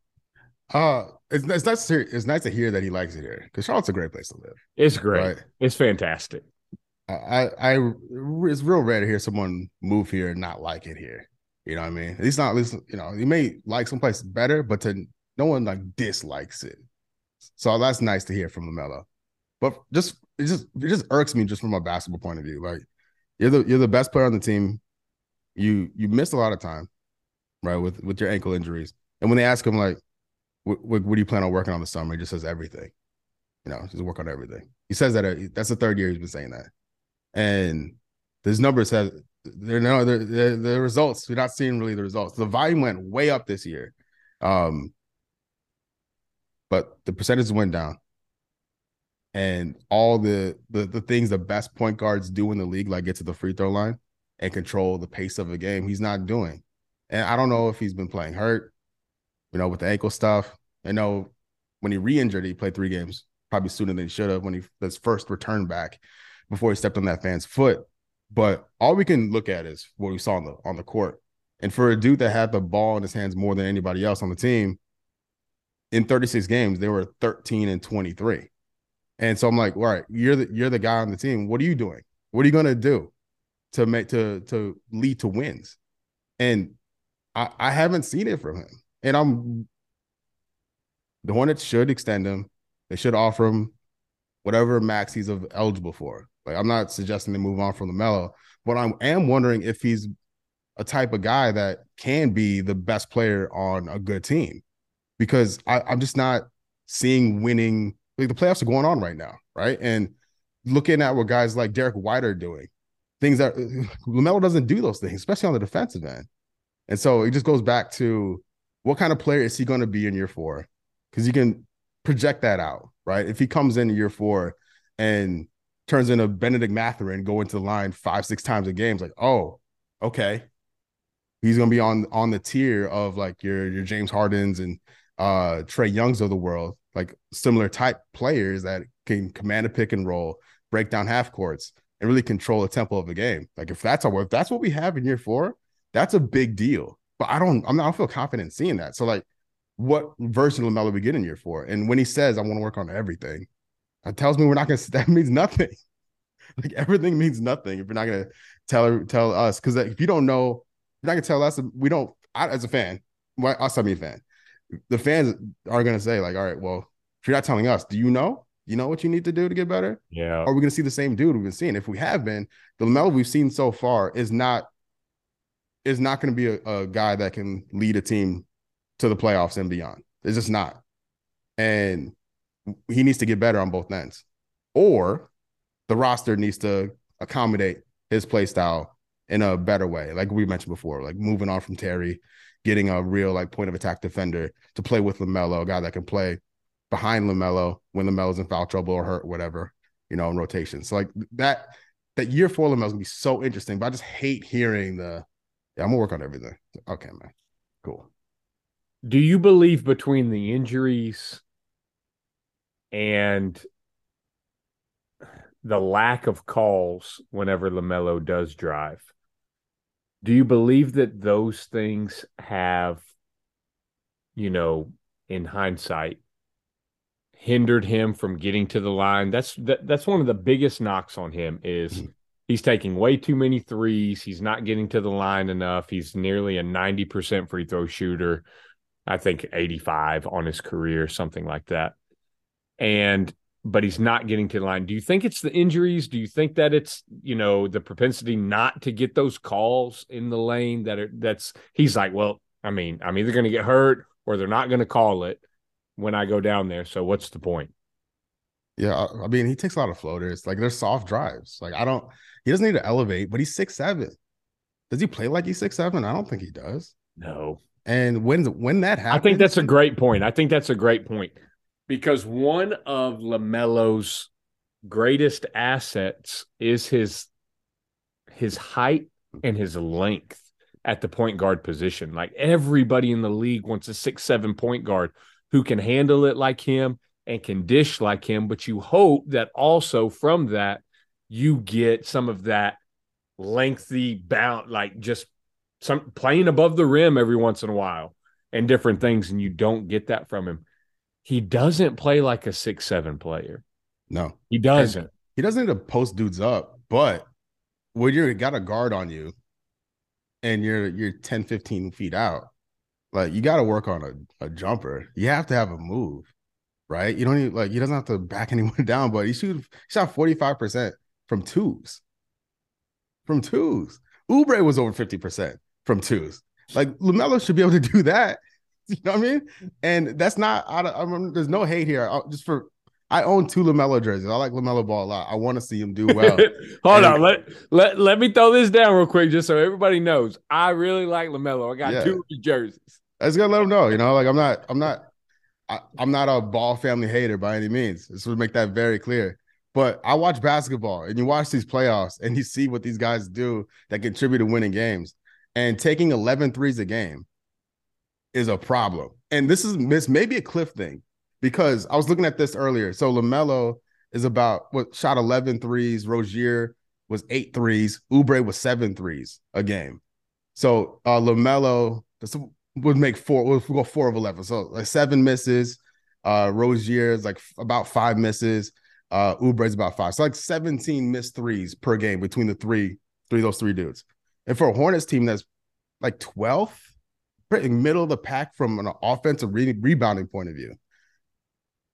uh it's, it's nice to hear, it's nice to hear that he likes it here because Charlotte's a great place to live. It's great. Right. It's fantastic. I, I, I, it's real rare to hear someone move here and not like it here. You know what I mean? At least not, at least, you know, you may like someplace better, but to no one like dislikes it. So that's nice to hear from Lamelo. But just it just it just irks me just from a basketball point of view. Like you're the you're the best player on the team. You you missed a lot of time, right? With with your ankle injuries. And when they ask him like, what, what, do you plan on working on this summer? He just says everything. You know, just work on everything. He says that uh, that's the third year he's been saying that and his numbers have they're no the results we're not seeing really the results the volume went way up this year um but the percentages went down and all the, the the things the best point guards do in the league like get to the free throw line and control the pace of a game he's not doing and i don't know if he's been playing hurt you know with the ankle stuff i know when he re-injured he played three games probably sooner than he should have when he his first return back before he stepped on that fan's foot. But all we can look at is what we saw on the on the court. And for a dude that had the ball in his hands more than anybody else on the team, in 36 games, they were 13 and 23. And so I'm like, all right, you're the you're the guy on the team. What are you doing? What are you gonna do to make to to lead to wins? And I, I haven't seen it from him. And I'm the Hornets should extend him. They should offer him whatever max he's eligible for. Like I'm not suggesting they move on from LaMelo, but I am wondering if he's a type of guy that can be the best player on a good team, because I, I'm just not seeing winning. Like the playoffs are going on right now, right? And looking at what guys like Derrick White are doing, things that LaMelo doesn't do those things, especially on the defensive end. And so it just goes back to what kind of player is he going to be in year four? Because you can project that out, right? If he comes in year four and turns into Bennedict Mathurin, go into the line five, six times a game, it's like, oh, okay. He's gonna be on on the tier of like your your James Hardens and uh Trey Youngs of the world, like similar type players that can command a pick and roll, break down half courts, and really control the tempo of the game. Like if that's our if that's what we have in year four, that's a big deal. But I don't I'm not I don't feel confident seeing that. So like what version of LaMelo we get in year four? And when he says I want to work on everything, that tells me we're not gonna that means nothing. like everything means nothing if you're not gonna tell tell us because if you don't know, you're not gonna tell us. We don't. I, as a fan, us I mean fan, the fans are gonna say, like, all right, well, if you're not telling us, do you know? You know what you need to do to get better? Yeah. Are we gonna see the same dude we've been seeing? If we have been, the LaMelo we've seen so far is not is not going to be a, a, guy that can lead a team to the playoffs and beyond. It's just not. And he needs to get better on both ends. Or the roster needs to accommodate his play style in a better way, like we mentioned before, like moving on from Terry, getting a real like point of attack defender to play with LaMelo, a guy that can play behind LaMelo when LaMelo's in foul trouble or hurt, whatever, you know, in rotation. So like that that year four LaMelo's gonna be so interesting, but I just hate hearing the yeah, I'm gonna work on everything. Okay, man. Cool. Do you believe between the injuries and the lack of calls whenever LaMelo does drive, do you believe that those things have, you know, in hindsight, hindered him from getting to the line? That's that, that's one of the biggest knocks on him is mm-hmm he's taking way too many threes. He's not getting to the line enough. He's nearly a 90% free throw shooter. I think 85 on his career, something like that. And but he's not getting to the line. Do you think it's the injuries? Do you think that it's, you know, the propensity not to get those calls in the lane that are that's he's like, well, I mean, I'm either going to get hurt or they're not going to call it when I go down there. So what's the point? Yeah, I mean, he takes a lot of floaters. Like they're soft drives. Like I don't he doesn't need to elevate, but he's six seven. Does he play like he's six seven? I don't think he does. No. And when when that happens, I think that's a great point. I think that's a great point because one of Lamelo's greatest assets is his his height and his length at the point guard position. Like everybody in the league wants a six seven point guard who can handle it like him and can dish like him. But you hope that also from that you get some of that lengthy bound, like just some playing above the rim every once in a while and different things, and you don't get that from him. He doesn't play like a six seven player. No, he doesn't. And he doesn't need to post dudes up, but when you got a guard on you and you're you're 10, 15 feet out, like you got to work on a, a jumper. You have to have a move, right? You don't need like he doesn't have to back anyone down, but he shoot he shot 45% from twos. From twos. Oubre was over 50% from twos. Like LaMelo should be able to do that. You know what I mean? And that's not, I, I mean, there's no hate here. I, just for, I own two LaMelo jerseys. I like LaMelo ball a lot. I want to see him do well. Hold and, on. Let, let, let me throw this down real quick just so everybody knows. I really like LaMelo. I got yeah. two jerseys. I just gotta let him know, you know, like I'm not, I'm not, I, am not a ball family hater by any means. This would make that very clear. But I watch basketball and you watch these playoffs and you see what these guys do that contribute to winning games. And taking 11 threes a game is a problem. And this is this a cliff thing because I was looking at this earlier. So LaMelo is about what shot 11 threes. Rozier was eight threes. Oubre was seven threes a game. So uh LaMelo would make four, would go four of 11. So like seven misses. Uh Rozier is like about five misses. Uh, Oubre's about five. So like 17 missed threes per game between the three, three those three dudes. And for a Hornets team that's like 12th, pretty middle of the pack from an offensive re- rebounding point of view,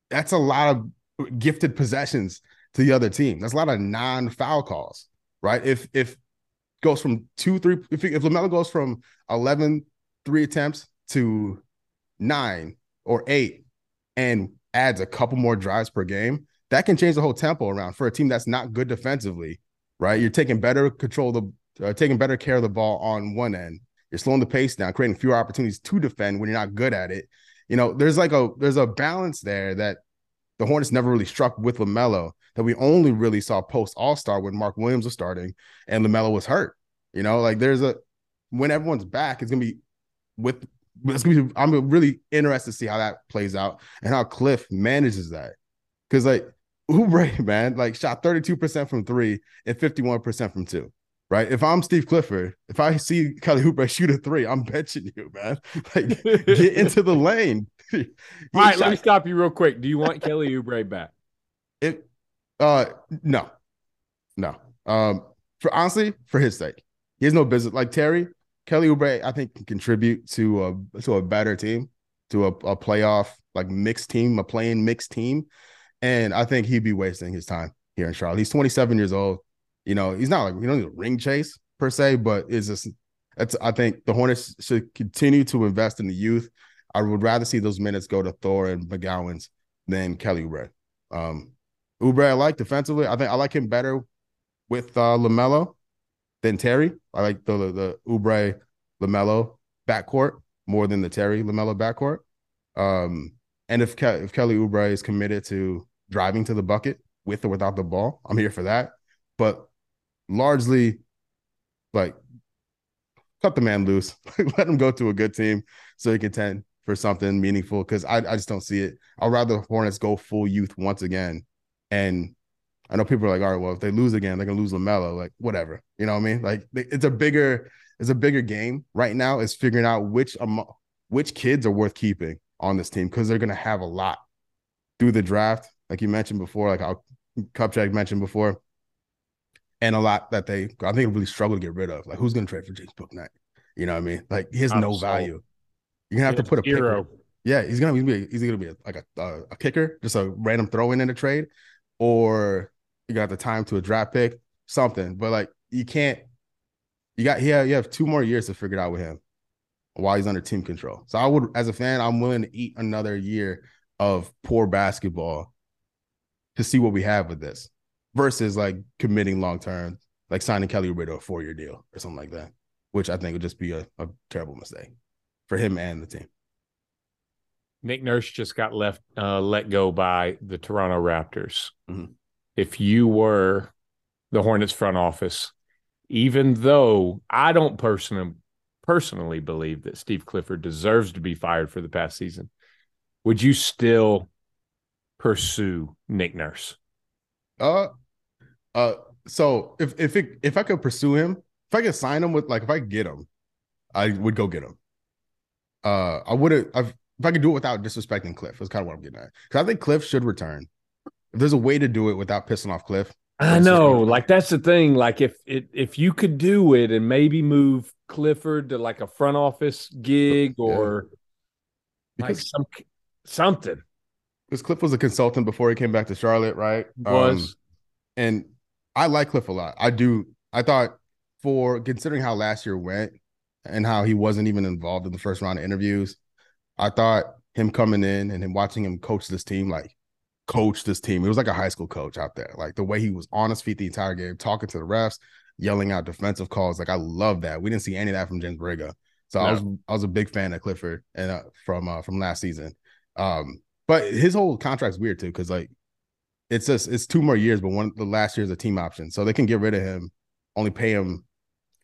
that's a lot of gifted possessions to the other team. That's a lot of non-foul calls, right? If if goes from two, three, if if goes from 11 three attempts to nine or eight and adds a couple more drives per game, that can change the whole tempo around for a team that's not good defensively, right? You're taking better control of the, uh, taking better care of the ball on one end. You're slowing the pace down, creating fewer opportunities to defend when you're not good at it. You know, there's like a there's a balance there that the Hornets never really struck with Lamelo that we only really saw post All Star when Mark Williams was starting and Lamelo was hurt. You know, like there's a when everyone's back, it's gonna be with. It's gonna be. I'm really interested to see how that plays out and how Cliff manages that because like Oubre, man, like shot 32% from three and 51% from two. Right. If I'm Steve Clifford, if I see Kelly Oubre shoot a three, I'm benching you, man. Like get into the lane. All right, shot- let me stop you real quick. Do you want Kelly Oubre back? It uh no. No. Um for honestly, for his sake. He has no business. Like Terry, Kelly Oubre, I think can contribute to a to a better team. to a, a playoff like mixed team, a playing mixed team. And I think he'd be wasting his time here in Charlotte. He's 27 years old. You know, he's not like you don't need a ring chase per se, but it's just that's I think the Hornets should continue to invest in the youth. I would rather see those minutes go to Thor and McGowens than Kelly Oubre. Um Oubre I like defensively. I think I like him better with uh LaMelo than Terry. I like the the Oubre LaMelo backcourt more than the Terry LaMelo backcourt. Um and if Ke- if Kelly Oubre is committed to driving to the bucket with or without the ball, I'm here for that. But largely, like, cut the man loose, let him go to a good team so he can tend for something meaningful. Because I, I just don't see it. I'd rather the Hornets go full youth once again. And I know people are like, all right, well, if they lose again, they're gonna lose Lamelo. Like, whatever, you know what I mean? Like, it's a bigger, it's a bigger game right now. Is figuring out which um, which kids are worth keeping on this team because they're gonna have a lot through the draft, like you mentioned before, like how Kupchak mentioned before and a lot that they I think really struggle to get rid of. Like who's going to trade for James Bouknight? You know what I mean? Like he has I'm no value. You're gonna have to put a hero. Picker. Yeah, he's gonna be he's gonna be a, like a, a, a kicker, just a random throw in in a trade, or you got the time to a draft pick, something. But like you can't. You got yeah, you have two more years to figure it out with him while he's under team control. So I would, as a fan, I'm willing to eat another year of poor basketball to see what we have with this versus like committing long term, like signing Kelly Oubre to a four year deal or something like that, which I think would just be a, a terrible mistake for him and the team. Nick Nurse just got left uh, let go by the Toronto Raptors. Mm-hmm. If you were the Hornets front office, even though I don't personally personally believe that Steve Clifford deserves to be fired for the past season, would you still pursue Nick Nurse? Uh, uh, so if if it, if I could pursue him, if I could sign him with like if I could get him, I would go get him. Uh, I wouldn't. I've, if I could do it without disrespecting Cliff, that's kind of what I'm getting at. Because I think Cliff should return. If there's a way to do it without pissing off Cliff, I know. Like that's the thing. Like if it if you could do it and maybe move Clifford to like a front office gig or yeah. like some something. Because Cliff was a consultant before he came back to Charlotte, right? Was um, and I like Cliff a lot. I do. I thought for considering how last year went and how he wasn't even involved in the first round of interviews, I thought him coming in and him watching him coach this team, like coach this team. It was like a high school coach out there. Like the way he was on his feet the entire game, talking to the refs, yelling out defensive calls. Like I love that. We didn't see any of that from James Borrego. So no. I was I was a big fan of Clifford and uh, from uh, from last season. Um, but his whole contract's weird too, because like it's just it's two more years, but one the last year is a team option, so they can get rid of him, only pay him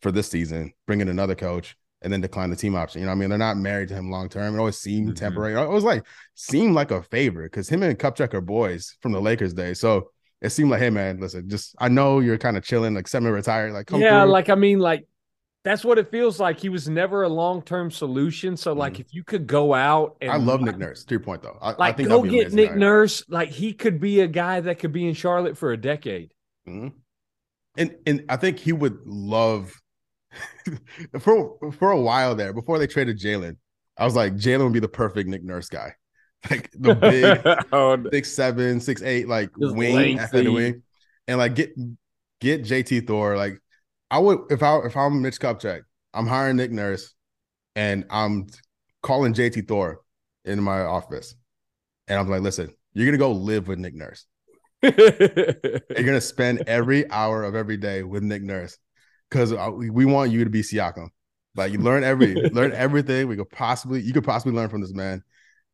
for this season, bring in another coach, and then decline the team option. You know, I mean, they're not married to him long term. It always seemed mm-hmm. temporary. It was like seemed like a favor because him and Kupchak are boys from the Lakers day, So it seemed like, hey man, listen, just I know you're kind of chilling, like semi-retired, like yeah, through. like I mean, like that's what it feels like. He was never a long term solution. So, like, mm if you could go out and I love Nick Nurse. To your point, though, I, like I think go get Nick Nurse. Like, he could be a guy that could be in Charlotte for a decade. Mm-hmm. And and I think he would love for for a while there before they traded Jalen. I was like, Jalen would be the perfect Nick Nurse guy, like the big oh, six seven, six eight, like wing wing, and like get get JT Thor like I would if I if I'm Mitch Kupchak, I'm hiring Nick Nurse, and I'm calling JT Thor in my office, and I'm like, listen, you're gonna go live with Nick Nurse. you're gonna spend every hour of every day with Nick Nurse because uh, we want you to be Siakam. Like you learn every learn everything we could possibly you could possibly learn from this man,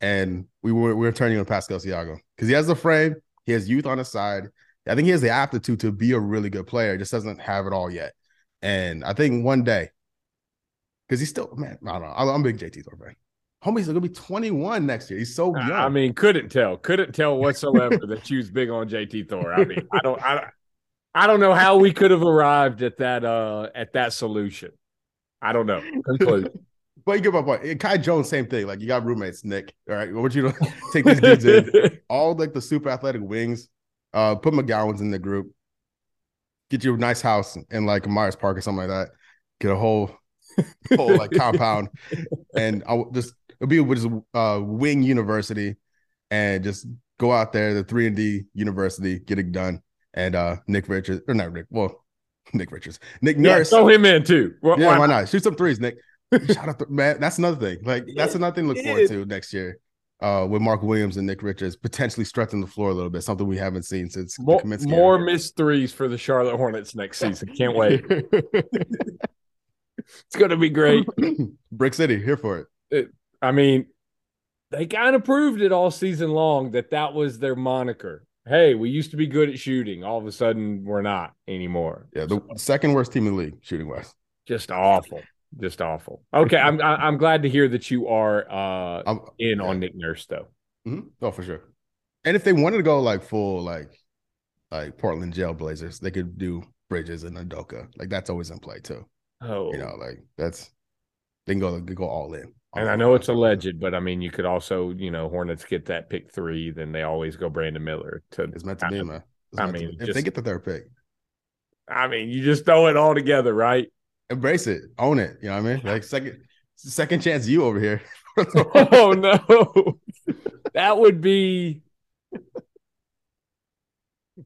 and we were we're turning on Pascal Siakam because he has the frame, he has youth on his side. I think he has the aptitude to be a really good player, just doesn't have it all yet. And I think one day, because he's still man, I don't know. I'm a big JT Thor fan. Homie's gonna be 21 next year. He's so young. I mean, couldn't tell, couldn't tell whatsoever that you was big on JT Thor. I mean, I don't, I, I don't know how we could have arrived at that, uh, at that solution. I don't know. Conclude. but you get my point. Kai Jones, same thing. Like you got roommates, Nick. All right, what you to take these dudes in. All like the super athletic wings. Uh, put McGowens in the group get you a nice house in like Myers Park or something like that. Get a whole whole like compound, and I'll just it'll be with uh wing university and just go out there, the three and D university, get it done. And uh Nick Richards or not Rick, well, Nick Richards, Nick Yeah, Nurse. throw him in too. Why- yeah, why not? Shoot some threes, Nick. Shout out to man. That's another thing. Like that's another thing to look forward to next year. Uh, with Mark Williams and Nick Richards potentially stretching the floor a little bit, something we haven't seen since More, more missed threes for the Charlotte Hornets next season. Can't wait. It's going to be great. Brick City, here for it. I mean, they kind of proved it all season long that that was their moniker. Hey, we used to be good at shooting. All of a sudden, we're not anymore. Yeah, the second worst team in the league shooting wise. Just awful. Just awful. Okay, I'm I'm glad to hear that you are uh I'm, in yeah. on Nick Nurse though. Mhm. Oh, for sure. And if they wanted to go like full like like Portland Jailblazers, they could do Bridges and Udoka. Like that's always in play too. Oh, You know, like that's they can go they can go all in. and I know it's alleged, but I mean, you could also, you know, Hornets get that pick three, then they always go Brandon Miller to. It's meant to be, man. I mean, if just- they get the third pick, I mean, you just throw it all together, right? Embrace it, own it. You know what I mean? Like second second chance you over here. oh no, that would be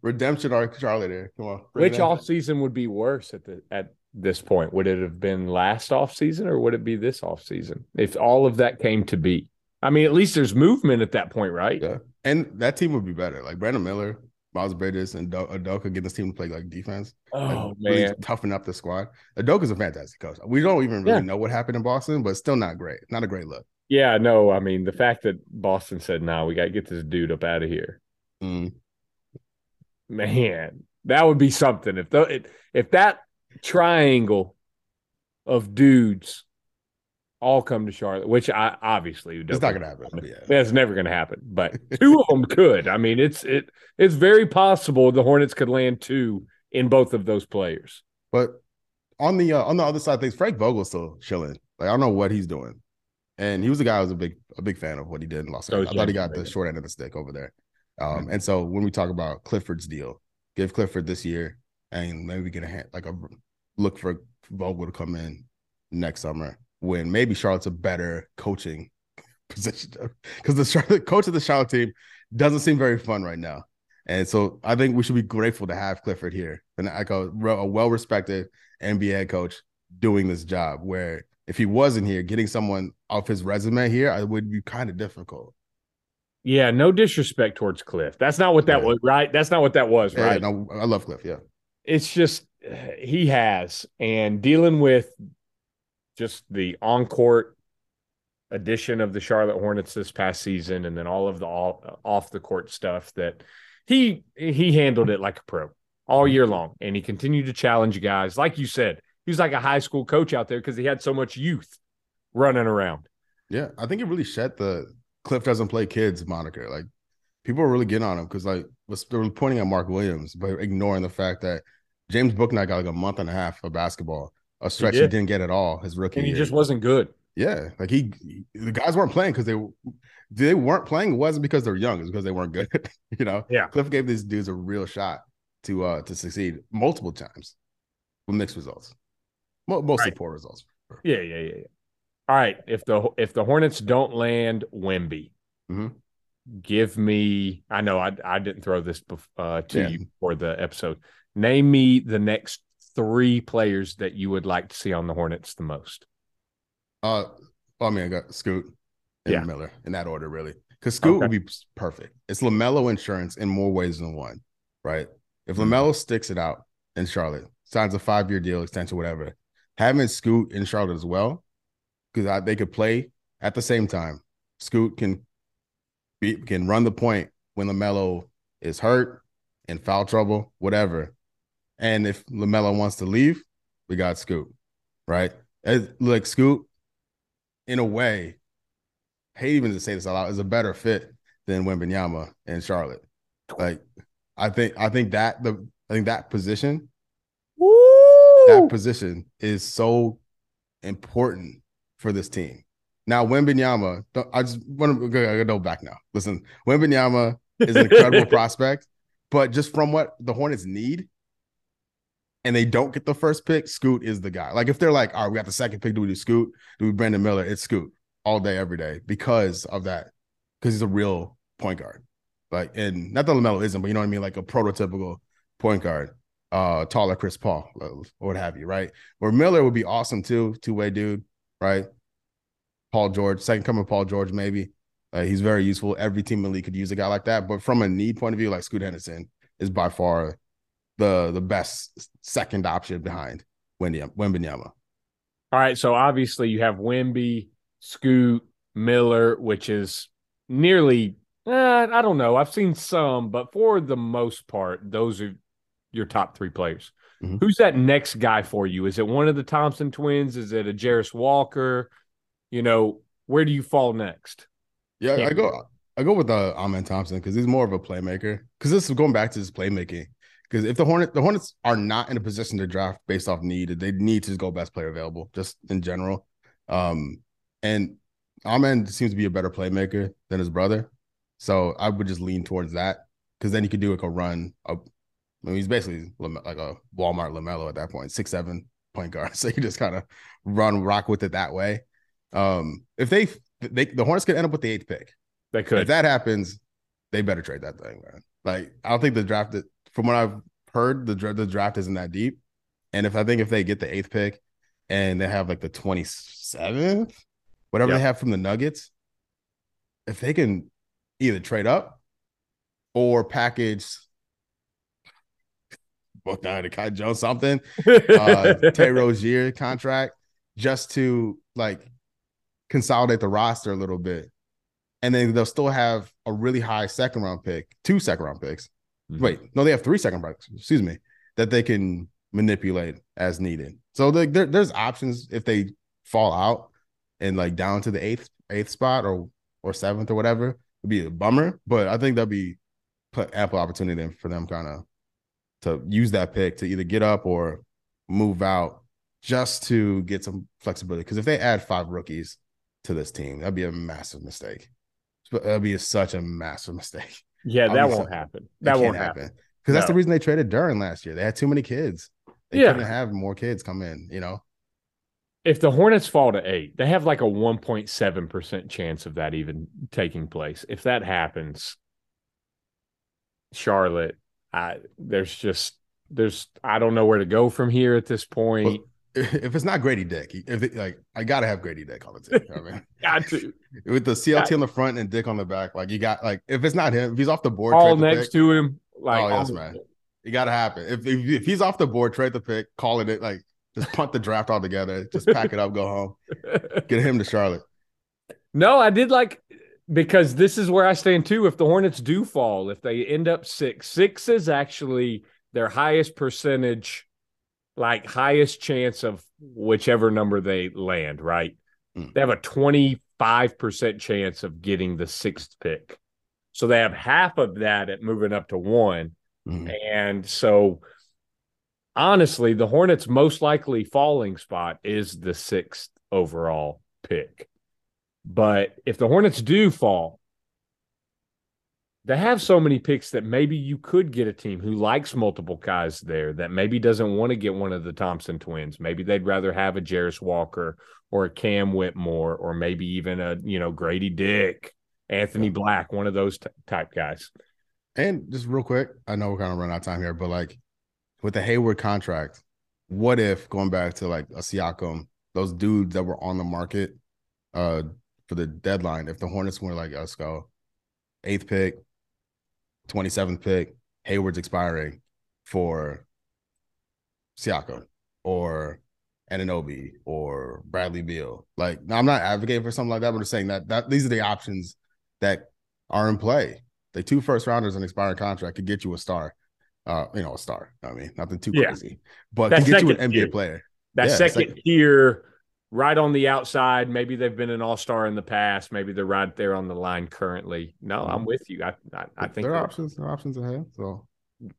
Redemption arc Charlie there. Come on. which off season would be worse at the at this point? Would it have been last off season or would it be this off season? If all of that came to be, I mean, at least there's movement at that point, right? Yeah. And that team would be better. Like Brandon Miller, Miles Bridges, and Do- Udoka getting this team to play like defense. Oh like, really toughen up the squad. Udoka's a fantastic coach. We don't even really Yeah. know what happened in Boston, but still not great. Not a great look. yeah, no, I mean the fact that Boston said, "No, we got to get this dude up out of here." Mm. Man, that would be something if the if that triangle of dudes all come to Charlotte, which I obviously It's not gonna happen. but Yeah. That's never going to happen. But two of them could. I mean, it's it it's very possible the Hornets could land two in both of those players. But on the uh, on the other side of things, Frank Vogel's still chilling. Like I don't know what he's doing. And he was a guy I was a big a big fan of what he did in Los Angeles. is I thought he got the short end of the stick over there. Um, and so when we talk about Clifford's deal, give Clifford this year, and maybe we get a hand, like a look for Vogel to come in next summer when maybe Charlotte's a better coaching position because the Charlotte coach of the Charlotte team doesn't seem very fun right now. And so I think we should be grateful to have Clifford here and like a, a well respected NBA coach doing this job. Where if he wasn't here, getting someone off his resume here, I would be kind of difficult. Yeah, no disrespect towards Cliff. That's not what that Yeah. was, right? That's not what that was, Yeah, right? no, I love Cliff. Yeah, It's just he has and dealing with just the on-court addition of the Charlotte Hornets this past season and then all of the all, off the court stuff that he he handled it like a pro all year long and he continued to challenge guys like you said he was like a high school coach out there because he had so much youth running around yeah. I think it really shed the Cliff doesn't play kids moniker. Like people were really getting on him because like was they were pointing at Mark Williams, but ignoring the fact that James Bouknight got like a month and a half of basketball, a stretch he, did. didn't get at all his rookie and he year. just wasn't good Yeah, like he, he- the guys weren't playing because they they weren't playing. It wasn't because they're young; it's because they weren't good. you know, Yeah. Cliff gave these dudes a real shot to uh to succeed multiple times with mixed results, mostly Right. poor results. yeah yeah yeah, yeah. all right if the if the Hornets don't land Wemby Mhm. give me i know i, I didn't throw this bef- uh, to Yeah. you for the episode name me the next three players that you would like to see on the hornets the most Uh, well, I mean, I got Scoot and Yeah. Miller in that order, really, because Scoot Okay. would be perfect. It's Lamelo insurance in more ways than one, right? If Mhm. Lamelo sticks it out in Charlotte, signs a five year deal, extension, whatever, having Scoot in Charlotte as well, because they could play at the same time. Scoot can be can run the point when Lamelo is hurt, in foul trouble, whatever. And if Lamelo wants to leave, we got Scoot, right? As, like Scoot, in a way, hate even to say this out loud, is a better fit than Wembanyama in Charlotte. Like, I think I think that the I think that position that position is so important for this team. Now, Wembanyama, I just want to go, go back now. Listen, Wembanyama is an incredible prospect, but just from what the Hornets need, and they don't get the first pick, Scoot is the guy. Like if they're like, all right, we got the second pick, do we do Scoot? Do we Brandon Miller? It's Scoot. all day, every day because of that. Because he's a real point guard. Like, and not that LaMelo isn't, but you know what I mean? Like a prototypical point guard, uh, taller Chris Paul, or what have you, right? Where Miller would be awesome too, two way dude, right? Paul George, second coming Paul George, maybe. Uh, he's very useful. Every team in the league could use a guy like that. But from a need point of view, like Scoot Henderson is by far the the best second option behind Wembanyama. All right, so obviously you have Wemby, Scoot, Miller, which is nearly uh, I don't know. I've seen some, but for the most part, those are your top three players. Mm-hmm. Who's that next guy for you? Is it one of the Thompson twins? Is it a Jarace Walker? You know, where do you fall next? Yeah, Can't I go. I go with uh, Amen Thompson because he's more of a playmaker. Because this is going back to his playmaking. Because if the Hornets, the Hornets are not in a position to draft based off need, they need to go best player available, just in general. Um, and Amen seems to be a better playmaker than his brother, so I would just lean towards that because then you could do like a run. Up, I mean, he's basically like a Walmart LaMelo at that point, six seven point guard. So you just kind of run rock with it that way. Um, if they they the Hornets could end up with the eighth pick, they could. If that happens, they better trade that thing, man. Like I don't think the draft from what I've heard, the the draft isn't that deep. And if I think if they get the eighth pick and they have like the 27th, whatever yep. they have from the Nuggets, if they can either trade up or package book down to Kai Jones something, uh Terry Rozier contract just to like consolidate the roster a little bit. And then they'll still have a really high second round pick, two second round picks. Mm-hmm. Wait, no, they have three second picks, excuse me, that they can manipulate as needed. So there, there's options if they fall out and like down to the eighth eighth spot or or seventh or whatever. It'd be a bummer, but I think that'd be ample opportunity for them kind of to use that pick to either get up or move out just to get some flexibility. Because if they add five rookies to this team, that'd be a massive mistake. That'd be such a massive mistake. Yeah, that won't happen. That won't happen. Because no. that's the reason they traded Duren last year. They had too many kids. They yeah. couldn't have more kids come in, you know? If the Hornets fall to eight, they have like a 1.7% chance of that even taking place. If that happens, Charlotte, I, there's just, there's, I don't know where to go from here at this point. Well, if it's not Grady Dick, if it, like I gotta have Grady Dick on the team. You know I mean, got to with the CLT got on the front and Dick on the back. Like you got like if it's not him, if he's off the board, all next pick, to him. Like, oh yes, oh. man, it gotta happen. If, if, if he's off the board, trade the pick, call it like just punt the draft altogether. Just pack it up, go home, get him to Charlotte. No, I did like because this is where I stand too. If the Hornets do fall, if they end up six, six is actually their highest percentage like highest chance of whichever number they land, right? Mm. They have a 25% chance of getting the sixth pick. So they have half of that at moving up to one. Mm. And so honestly, the Hornets' most likely falling spot is the sixth overall pick. But if the Hornets do fall, they have so many picks that maybe you could get a team who likes multiple guys there that maybe doesn't want to get one of the Thompson twins. Maybe they'd rather have a Jarace Walker or a Cam Whitmore or maybe even a, you know, Grady Dick, Anthony Black, one of those t- type guys. And just real quick, I know we're kind of running out of time here, but like with the Hayward contract, what if going back to like a Siakam, those dudes that were on the market uh for the deadline, if the Hornets were like, let's go eighth pick, 27th pick, Hayward's expiring for Siakam or Anunoby or Bradley Beal. Like, now I'm not advocating for something like that, but I'm just saying that that these are the options that are in play. The two first rounders and expiring contract could get you a star. Uh, you know, a star. I mean, nothing too crazy, yeah. but that can get you an NBA player. That yeah, second, second tier right on the outside. Maybe they've been an all star in the past. Maybe they're right there on the line currently. No, I'm mm-hmm. with you. I I, I think there are options. There are options ahead. So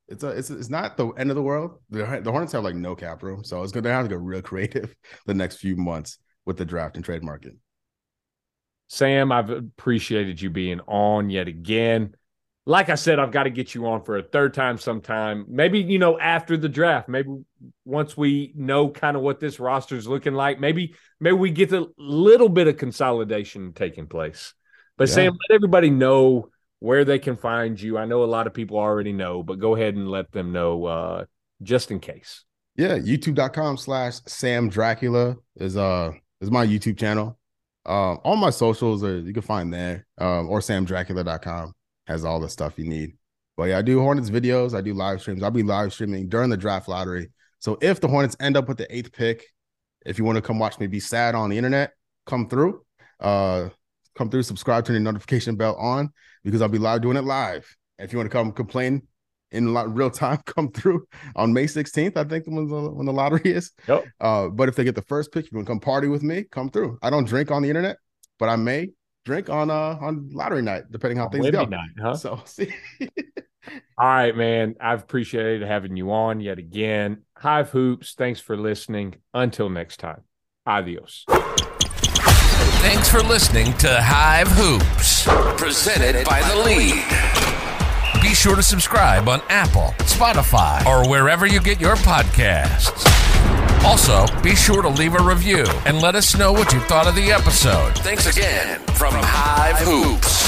it's a it's it's not the end of the world. The, the Hornets have like no cap room, so it's gonna have to get real creative the next few months with the draft and trade market. Sam, I've appreciated you being on yet again. Like I said, I've got to get you on for a third time sometime. Maybe, you know, after the draft, maybe once we know kind of what this roster is looking like, maybe, maybe we get a little bit of consolidation taking place. But yeah. Sam, let everybody know where they can find you. I know a lot of people already know, but go ahead and let them know uh, just in case. Yeah, youtube.com slash Sam Dracula is uh is my YouTube channel. Um, all my socials are you can find there, um, or samdracula.com has all the stuff you need. But yeah, I do Hornets videos, I do live streams. I'll be live streaming during the draft lottery. So if the Hornets end up with the eighth pick, if you want to come watch me be sad on the internet, come through. Uh come through, subscribe, turn your notification bell on because I'll be live doing it live. If you want to come complain in real time, come through on May 16th. I think when the when the lottery is. Yep. Uh, but if they get the first pick, you want to come party with me, come through. I don't drink on the internet, but I may drink on uh on lottery night, depending how things go. Night, huh? So see. All right, man. I've appreciated having you on yet again. Hive Hoops, thanks for listening. Until next time, adios. Thanks for listening to Hive Hoops, presented by The League. Be sure to subscribe on Apple, Spotify, or wherever you get your podcasts. Also, be sure to leave a review and let us know what you thought of the episode. Thanks again from Hive Hoops.